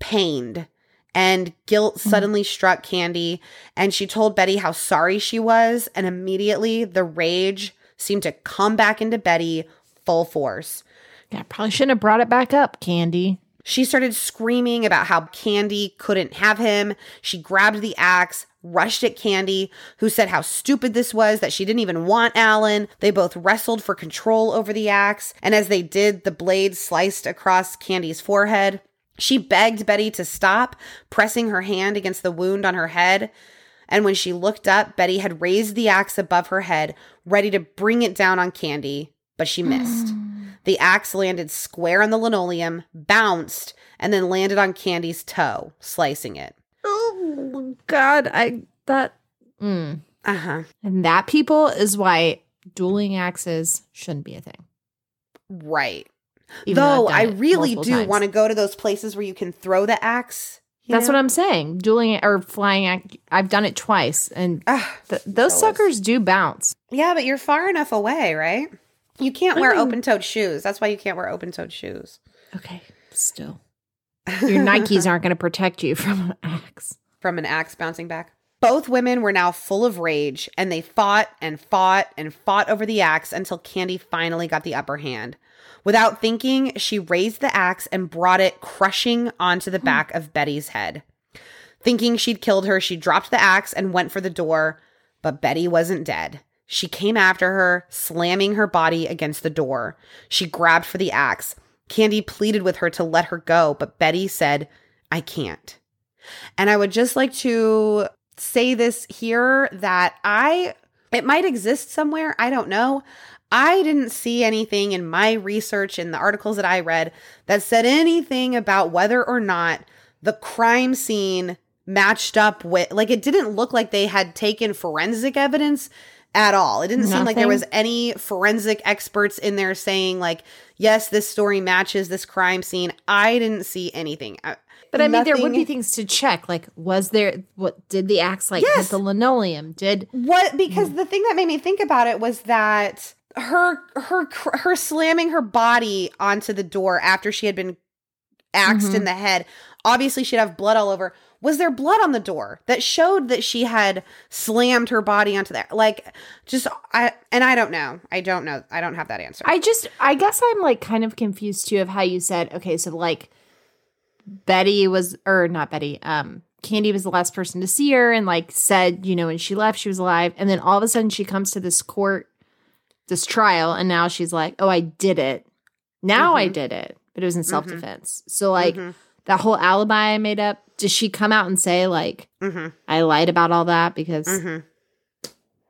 pained. And guilt mm-hmm. suddenly struck Candy, and she told Betty how sorry she was, and immediately the rage seemed to come back into Betty full force. Yeah, probably shouldn't have brought it back up, Candy. She started screaming about how Candy couldn't have him. She grabbed the axe, rushed at Candy, who said how stupid this was, that she didn't even want Alan. They both wrestled for control over the axe, and as they did, the blade sliced across Candy's forehead. She begged Betty to stop, pressing her hand against the wound on her head. And when she looked up, Betty had raised the axe above her head, ready to bring it down on Candy, but she missed. The axe landed square on the linoleum, bounced, and then landed on Candy's toe, slicing it. Oh God, I that. Mm. Uh huh. And that people is why dueling axes shouldn't be a thing. Right. Even Though I've I really do want to go to those places where you can throw the axe. That's know? what I'm saying. Dueling or flying. ax- I've done it twice, and Ah, th- those suckers do bounce. yeah, but you're far enough away, right? You can't wear I mean- open toed shoes. That's why you can't wear open toed shoes. Okay, still, your Nikes aren't going to protect you from an axe. from an axe bouncing back. Both women were now full of rage and they fought and fought and fought over the axe until Candy finally got the upper hand. Without thinking, she raised the axe and brought it crushing onto the back of Betty's head. Thinking she'd killed her, she dropped the axe and went for the door, but Betty wasn't dead. She came after her, slamming her body against the door. She grabbed for the axe. Candy pleaded with her to let her go, but Betty said, I can't. And I would just like to say this here that I, it might exist somewhere. I don't know. I didn't see anything in my research in the articles that I read that said anything about whether or not the crime scene matched up with, like, it didn't look like they had taken forensic evidence at all. It didn't seem like there was any forensic experts in there saying, like, yes, this story matches this crime scene. I didn't see anything. I- But I mean, there would be things to check. Like, was there what did the axe like hit the linoleum? Did What because Mm. the thing that made me think about it was that her her her slamming her body onto the door after she had been axed Mhm. in the head. Obviously she'd have blood all over. Was there blood on the door that showed that she had slammed her body onto there? Like just I and I don't know. I don't know. I don't have that answer. I just I guess I'm like kind of confused too of how you said okay, so like Betty was or not Betty, um Candy was the last person to see her and like said, you know, when she left, she was alive. And then all of a sudden she comes to this court, this trial, and now she's like, oh, I did it. Now I Mhm. did it. But it was in self defense. So, like, that whole alibi I made up, does she come out and say, like, Mm-hmm. I lied about all that? Because Mm-hmm.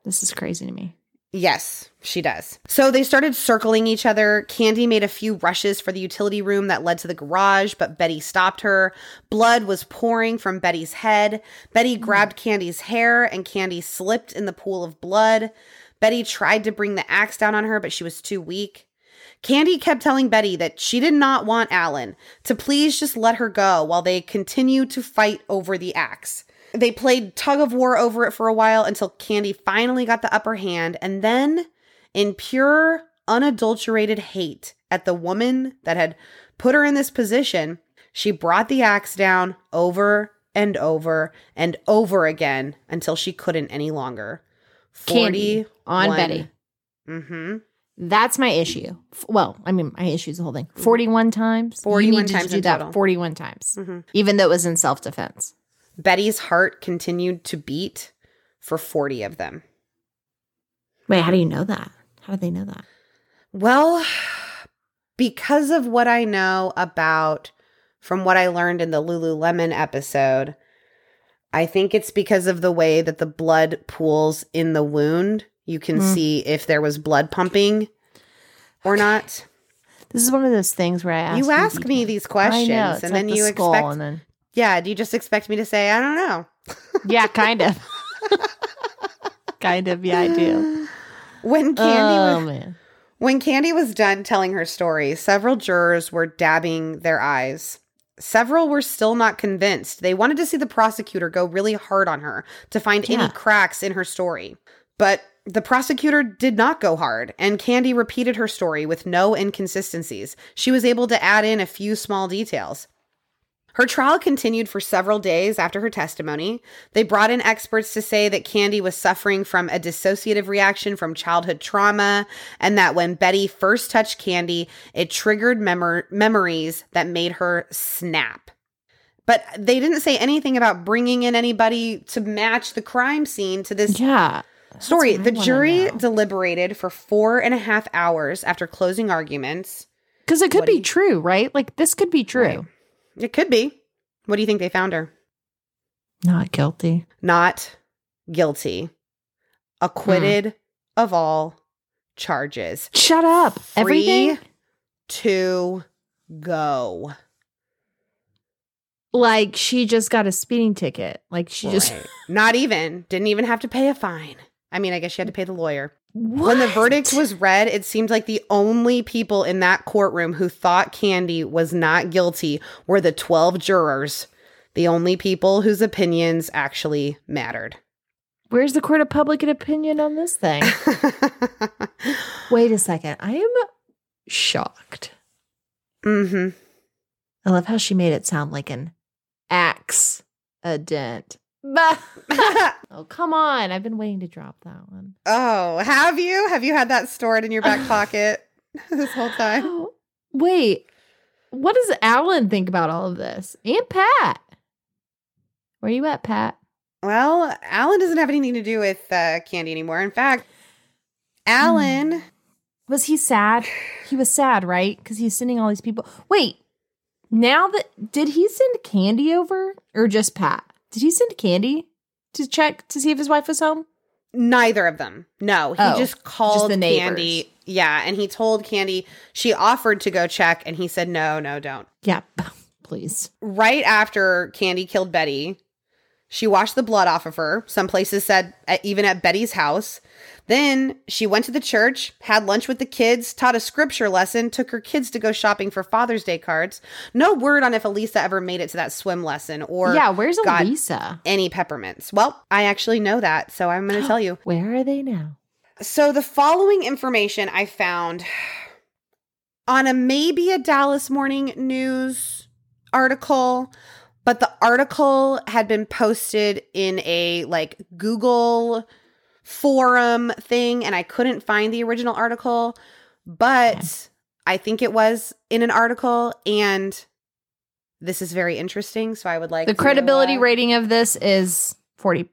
this is crazy to me. Yes, she does. So they started circling each other. Candy made a few rushes for the utility room that led to the garage, but Betty stopped her. Blood was pouring from Betty's head. Betty hmm. grabbed Candy's hair, and Candy slipped in the pool of blood. Betty tried to bring the axe down on her, but she was too weak. Candy kept telling Betty that she did not want Alan to please just let her go while they continued to fight over the axe. They played tug of war over it for a while until Candy finally got the upper hand, and then, in pure, unadulterated hate at the woman that had put her in this position, she brought the axe down over and over and over again until she couldn't any longer. Candy on Betty. Mm-hmm. That's my issue. Well, I mean, my issue is the whole thing. 41 times? 41 you need times do that total. 41 times, Mhm. even though it was in self defense. Betty's heart continued to beat for 40 of them. Wait, how do you know that? How do they know that? Well, because of what I know about from what I learned in the Lululemon episode, I think it's because of the way that the blood pools in the wound. You can Mm. see if there was blood pumping or not. This is one of those things where I ask you ask me these questions know, and like then the expect and then Yeah, do you just expect me to say I don't know? yeah, kind of, kind of. Yeah, I do. When Candy oh was man, When Candy was done telling her story, several jurors were dabbing their eyes. Several were still not convinced. They wanted to see the prosecutor go really hard on her to find any cracks in her story. But the prosecutor did not go hard, and Candy repeated her story with no inconsistencies. She was able to add in a few small details. Her trial continued for several days after her testimony. They brought in experts to say that Candy was suffering from a dissociative reaction from childhood trauma, and that when Betty first touched Candy, it triggered memor- memories that made her snap. But they didn't say anything about bringing in anybody to match the crime scene to this yeah. Story. The jury deliberated for four and a half hours after closing arguments. Because it could What be you- true, right? Like this could be true. Right. It could be. What do you think they found her? Not guilty. Not guilty. Acquitted of all charges. Shut up. Free Everything. to go. Like she just got a speeding ticket. Like she just. Not even. Didn't even have to pay a fine. I mean, I guess she had to pay the lawyer. What? When the verdict was read, it seemed like the only people in that courtroom who thought Candy was not guilty were the 12 jurors, the only people whose opinions actually mattered. Where's the court of public opinion on this thing? Wait a second. I am shocked. hmm I love how she made it sound like an accident. Oh, come on. I've been waiting to drop that one. oh, have you? Have you had that stored in your back pocket this whole time? Wait. What does Alan think about all of this? And Pat. Where are you at, Pat? Well, Alan doesn't have anything to do with uh, Candy anymore. In fact, Alan. Was he sad? He was sad, right? Because he's sending all these people. Wait, now that did he send Candy over or just Pat? Did he send Candy to check to see if his wife was home? Neither of them. No, he Oh, just called the. Candy. Yeah, and he told Candy she offered to go check, and he said, "No, no, don't." Yeah, please. Right after Candy killed Betty, she washed the blood off of her. Some places said at, even at Betty's house. Then she went to the church, had lunch with the kids, taught a scripture lesson, took her kids to go shopping for Father's Day cards. No word on if Elisa ever made it to that swim lesson or yeah, where's got Elisa? any peppermints. Well, I actually know that, so I'm going to tell you. Where are they now? So the following information I found on a maybe a Dallas Morning News article, but the article had been posted in a like Google forum thing and I couldn't find the original article, but Okay. I think it was in an article and this is very interesting. So I would like The credibility uh, rating of this is 40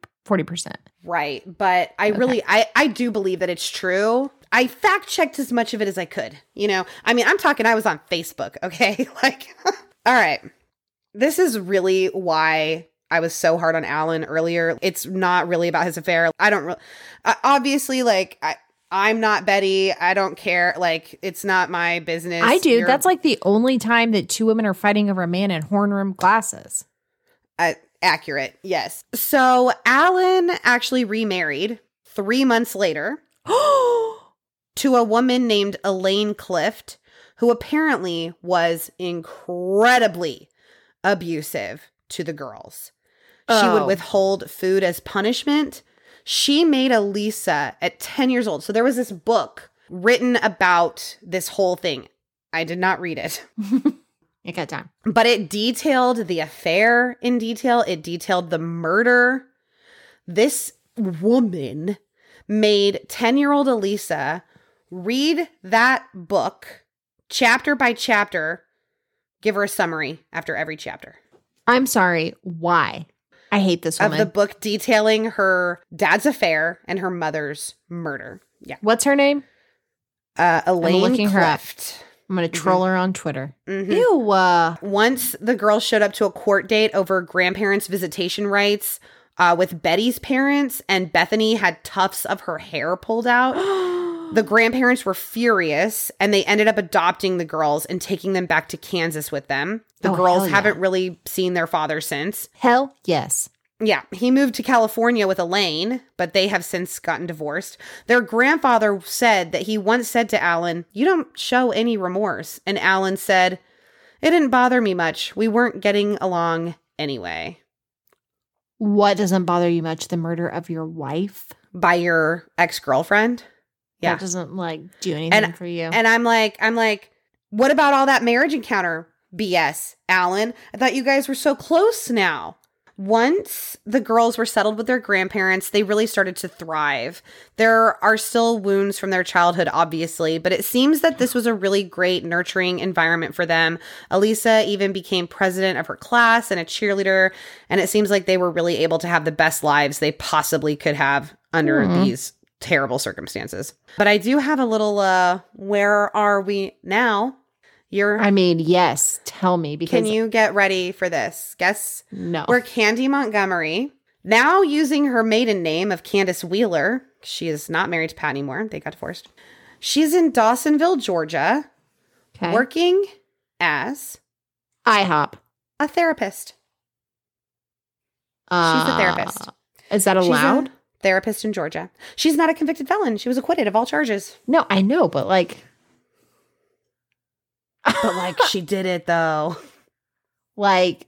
percent. Right. But I really I I do believe that it's true. I fact checked as much of it as I could. You know, I mean, I'm talking I was on Facebook, okay? like all right. This is really why I was so hard on Alan earlier. It's not really about his affair. I don't really obviously like I I'm not Betty. I don't care. Like it's not my business. I do. You're- That's like the only time that two women are fighting over a man in horn rim glasses. Uh, accurate. Yes. So Alan actually remarried 3 months later to a woman named Elaine Clift, who apparently was incredibly abusive to the girls. She would Oh. withhold food as punishment. She made Elisa at 10 years old. So there was this book written about this whole thing. I did not read it, You got time. but it detailed the affair in detail. It detailed the murder. This woman made 10 year old Elisa read that book chapter by chapter, give her a summary after every chapter I'm sorry. Why? I hate this woman. of the book detailing her dad's affair and her mother's murder. Yeah. What's her name? Uh, Elaine looking her up. I'm gonna troll her on Twitter. Mhm. Ew. Uh, Once the girl showed up to a court date over grandparents' visitation rights uh, with Betty's parents, and Bethany had tufts of her hair pulled out. The grandparents were furious and they ended up adopting the girls and taking them back to Kansas with them. The Oh, girls yeah. haven't really seen their father since. hell yes. Yeah, he moved to California with Elaine, but they have since gotten divorced. Their grandfather said that he once said to Alan, You don't show any remorse. And Alan said, It didn't bother me much. We weren't getting along anyway. What doesn't bother you much? The murder of your wife? By your ex girlfriend? Yeah. That doesn't like do anything And- for you. And I'm like, I'm like, what about all that marriage encounter BS, Alan? I thought you guys were so close now. Once the girls were settled with their grandparents, they really started to thrive. There are still wounds from their childhood, obviously, but it seems that this was a really great, nurturing environment for them. Elisa even became president of her class and a cheerleader, and it seems like they were really able to have the best lives they possibly could have under Hmm. these terrible circumstances. But I do have a little uh where are we now? You're I mean, yes. Tell me because Can you get ready for this? Guess no. we're Candy Montgomery. Now using her maiden name of Candace Wheeler. She is not married to Pat anymore. They got divorced. She's in Dawsonville, Georgia, okay. working as IHOP. a therapist. Uh, She's a therapist. Is that allowed? Therapist in Georgia. She's not a convicted felon. She was acquitted of all charges. no, I know, but like, But like she did it though. like,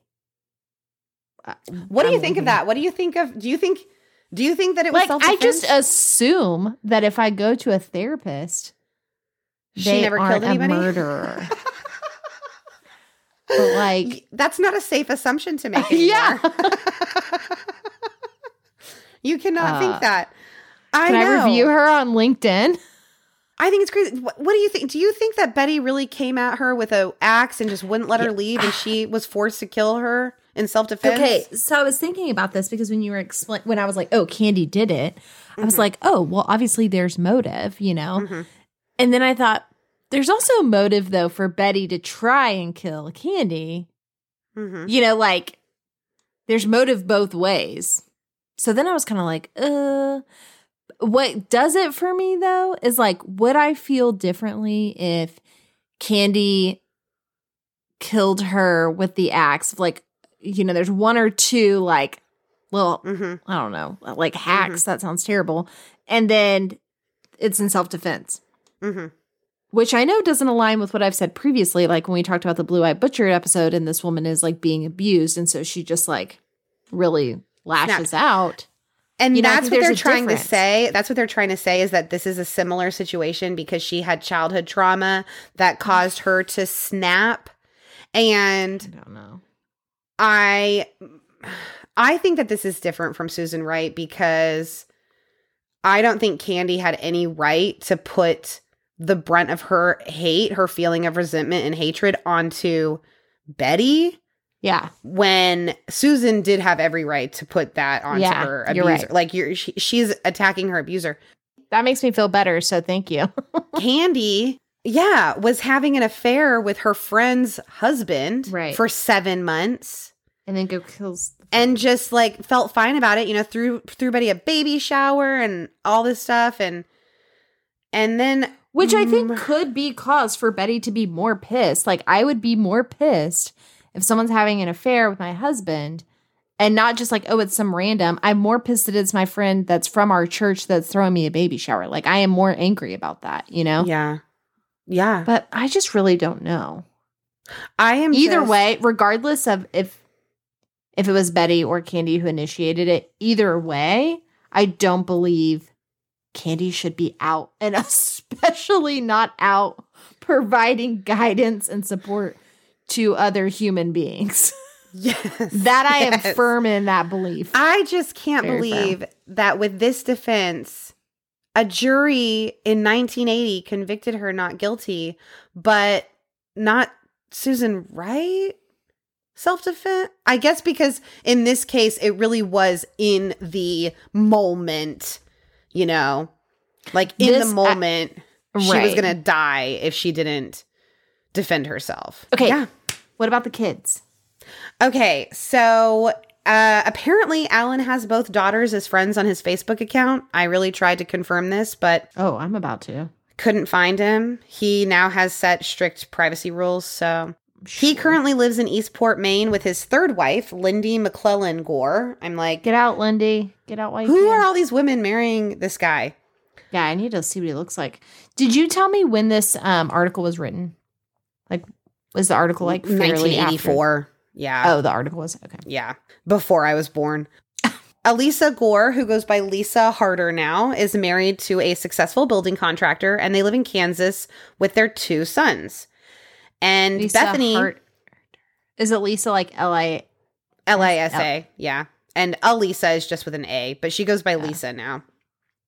uh, What do you I'm think of that? What do you think of do you think do you think that it was Like, I self-defense? just assume that if I go to a therapist, She they never aren't killed anybody? a murderer. but like, That's not a safe assumption to make anymore. yeah. You cannot Uh, think that. I Can I review her on LinkedIn? I think it's crazy. What, what do you think? Do you think that Betty really came at her with a axe and just wouldn't let her leave, and she was forced to kill her in self defense? Okay, so I was thinking about this because when you were explain when I was like, "Oh, Candy did it," I Mm-hmm. was like, "Oh, well, obviously there's motive," you know. And then I thought, there's also motive though for Betty to try and kill Candy. hmm You know, like there's motive both ways. So then I was kind of like, uh. What does it for me though is like, would I feel differently if Candy killed her with the axe? Like, you know, there's one or two like little hmm I don't know, like hacks. That sounds terrible. And then it's in self defense, hmm which I know doesn't align with what I've said previously. Like when we talked about the Blue Eye Butcher episode, and this woman is like being abused. And so she just like really lashes Snaps. out. And You know, that's what they're trying to say. That's what they're trying to say is that this is a similar situation because she had childhood trauma that caused her to snap. And I don't know. I I think that this is different from Susan Wright because I don't think Candy had any right to put the brunt of her hate, her feeling of resentment and hatred onto Betty. Yeah. when Susan did have every right to put that onto Yeah, her abuser. right. Like you're she, she's attacking her abuser. That makes me feel better. So thank you. Candy, yeah, was having an affair with her friend's husband Right. for 7 months and then go kills. and just like felt fine about it, you know, threw threw Betty a baby shower and all this stuff and and then Which I think Mm. could be cause for Betty to be more pissed. Like, I would be more pissed if someone's having an affair with my husband and not just like, oh, it's some random. I'm more pissed that it's my friend that's from our church that's throwing me a baby shower. Like, I am more angry about that, you know? yeah. Yeah. But I just really don't know. I am Either just- way, regardless of if if it was Betty or Candy who initiated it, either way, I don't believe Candy should be out and especially not out providing guidance and support to other human beings. Yes. that I am firm in that belief. I just can't Very believe that with this defense, a jury in 1980 convicted her not guilty, but not Susan Wright self defense. I guess because in this case, it really was in the moment, you know, like in This- the moment, she was going to die if she didn't defend herself. Okay. Yeah. What about the kids? Okay, so uh, apparently Alan has both daughters as friends on his Facebook account. I really tried to confirm this, but Oh, I'm about to. couldn't find him. He now has set strict privacy rules, so he currently lives in Eastport, Maine, with his third wife, Lindy McClellan Gore. I'm like, Get out, Lindy. Get out you who are all these women marrying this guy? Yeah, I need to see what he looks like. Did you tell me when this um, article was written? Like, was the article like fairly after? 1984. Yeah. Oh, the article was okay. Yeah, before I was born. Elisa Gore, who goes by Lisa Harder now, is married to a successful building contractor and they live in Kansas with their two sons. And Lisa Bethany, Hart- is it Lisa like L I? L I S A, yeah. And Elisa is just with an A, but she goes by Yeah. Lisa now.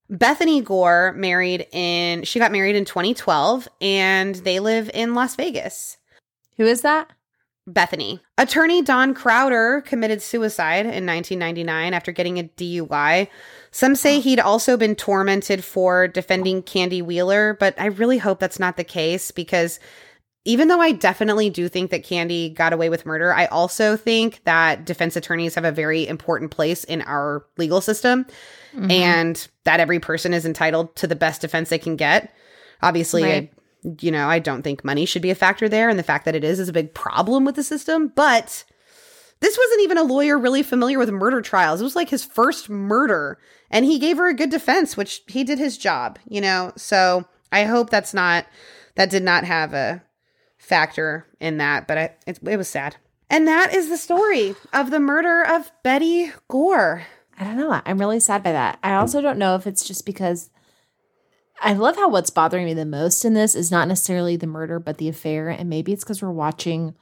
Bethany Gore married in, she got married in 2012 and they live in Las Vegas. Who is that? Bethany. Attorney Don Crowder committed suicide in 1999 after getting a DUI. Some say he'd also been tormented for defending Candy Wheeler, but I really hope that's not the case because even though I definitely do think that Candy got away with murder, I also think that defense attorneys have a very important place in our legal system Mhm. and that every person is entitled to the best defense they can get. Obviously, Right. I, you know, I don't think money should be a factor there, and the fact that it is is a big problem with the system. But this wasn't even a lawyer really familiar with murder trials. It was like his first murder, and he gave her a good defense, which he did his job, you know. So I hope that's not that did not have a factor in that, but I, it, it was sad. And that is the story of the murder of Betty Gore. I don't know. I'm really sad by that. I also don't know if it's just because I love how what's bothering me the most in this is not necessarily the murder, but the affair. And maybe it's because we're watching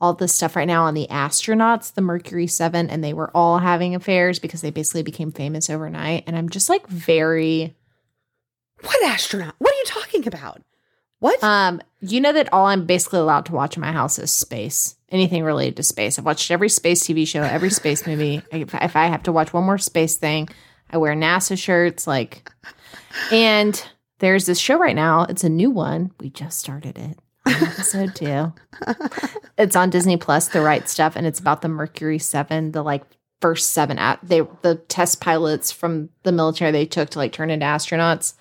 all this stuff right now on the astronauts, the Mercury 7, and they were all having affairs because they basically became famous overnight. And I'm just like very What astronaut? What are you talking about? What? um you know that all I'm basically allowed to watch in my house is space. Anything related to space. I've watched every space TV show, every space movie. If, if I have to watch one more space thing, I wear NASA shirts like and there's this show right now. It's a new one. We just started it. Episode two. It's on Disney Plus, The Right Stuff, and it's about the Mercury Seven, the like first seven at they the test pilots from the military they took to like turn into astronauts.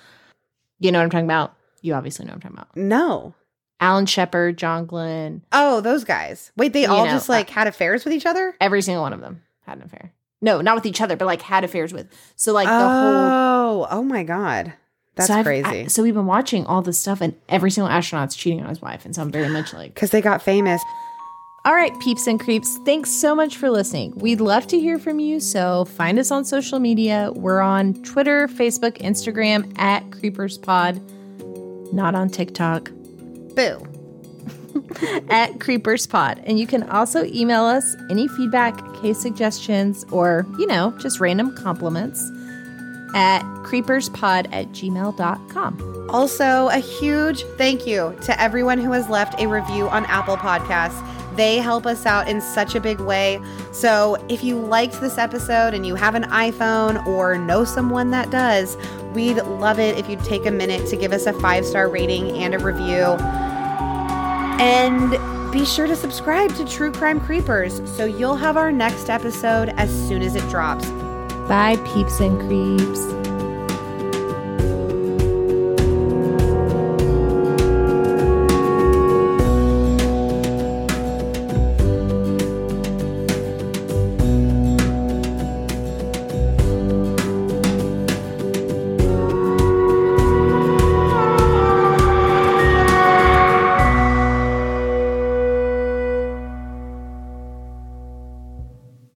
You know what I'm talking about? You obviously know what I'm talking about. no. Alan Shepard, John Glenn, Oh, those guys. Wait, they all know, just like uh, had affairs with each other? every single one of them had an affair. No, not with each other, but like had affairs with. So like the whole. oh, oh my god. That's so crazy. I- so we've been watching all this stuff, and every single astronaut's cheating on his wife, and so I'm very much like, Because they got famous. all right, peeps and creeps, thanks so much for listening. We'd love to hear from you, so find us on social media. We're on Twitter, Facebook, Instagram at Creepers Pod, not on TikTok. Boo. at Creepers Pod. And you can also email us any feedback, case suggestions, or, you know, just random compliments at creeperspod at gmail.com. Also, a huge thank you to everyone who has left a review on Apple Podcasts. They help us out in such a big way. So if you liked this episode and you have an iPhone or know someone that does, we'd love it if you'd take a minute to give us a five star rating and a review. And be sure to subscribe to True Crime Creepers so you'll have our next episode as soon as it drops. Bye, peeps and creeps.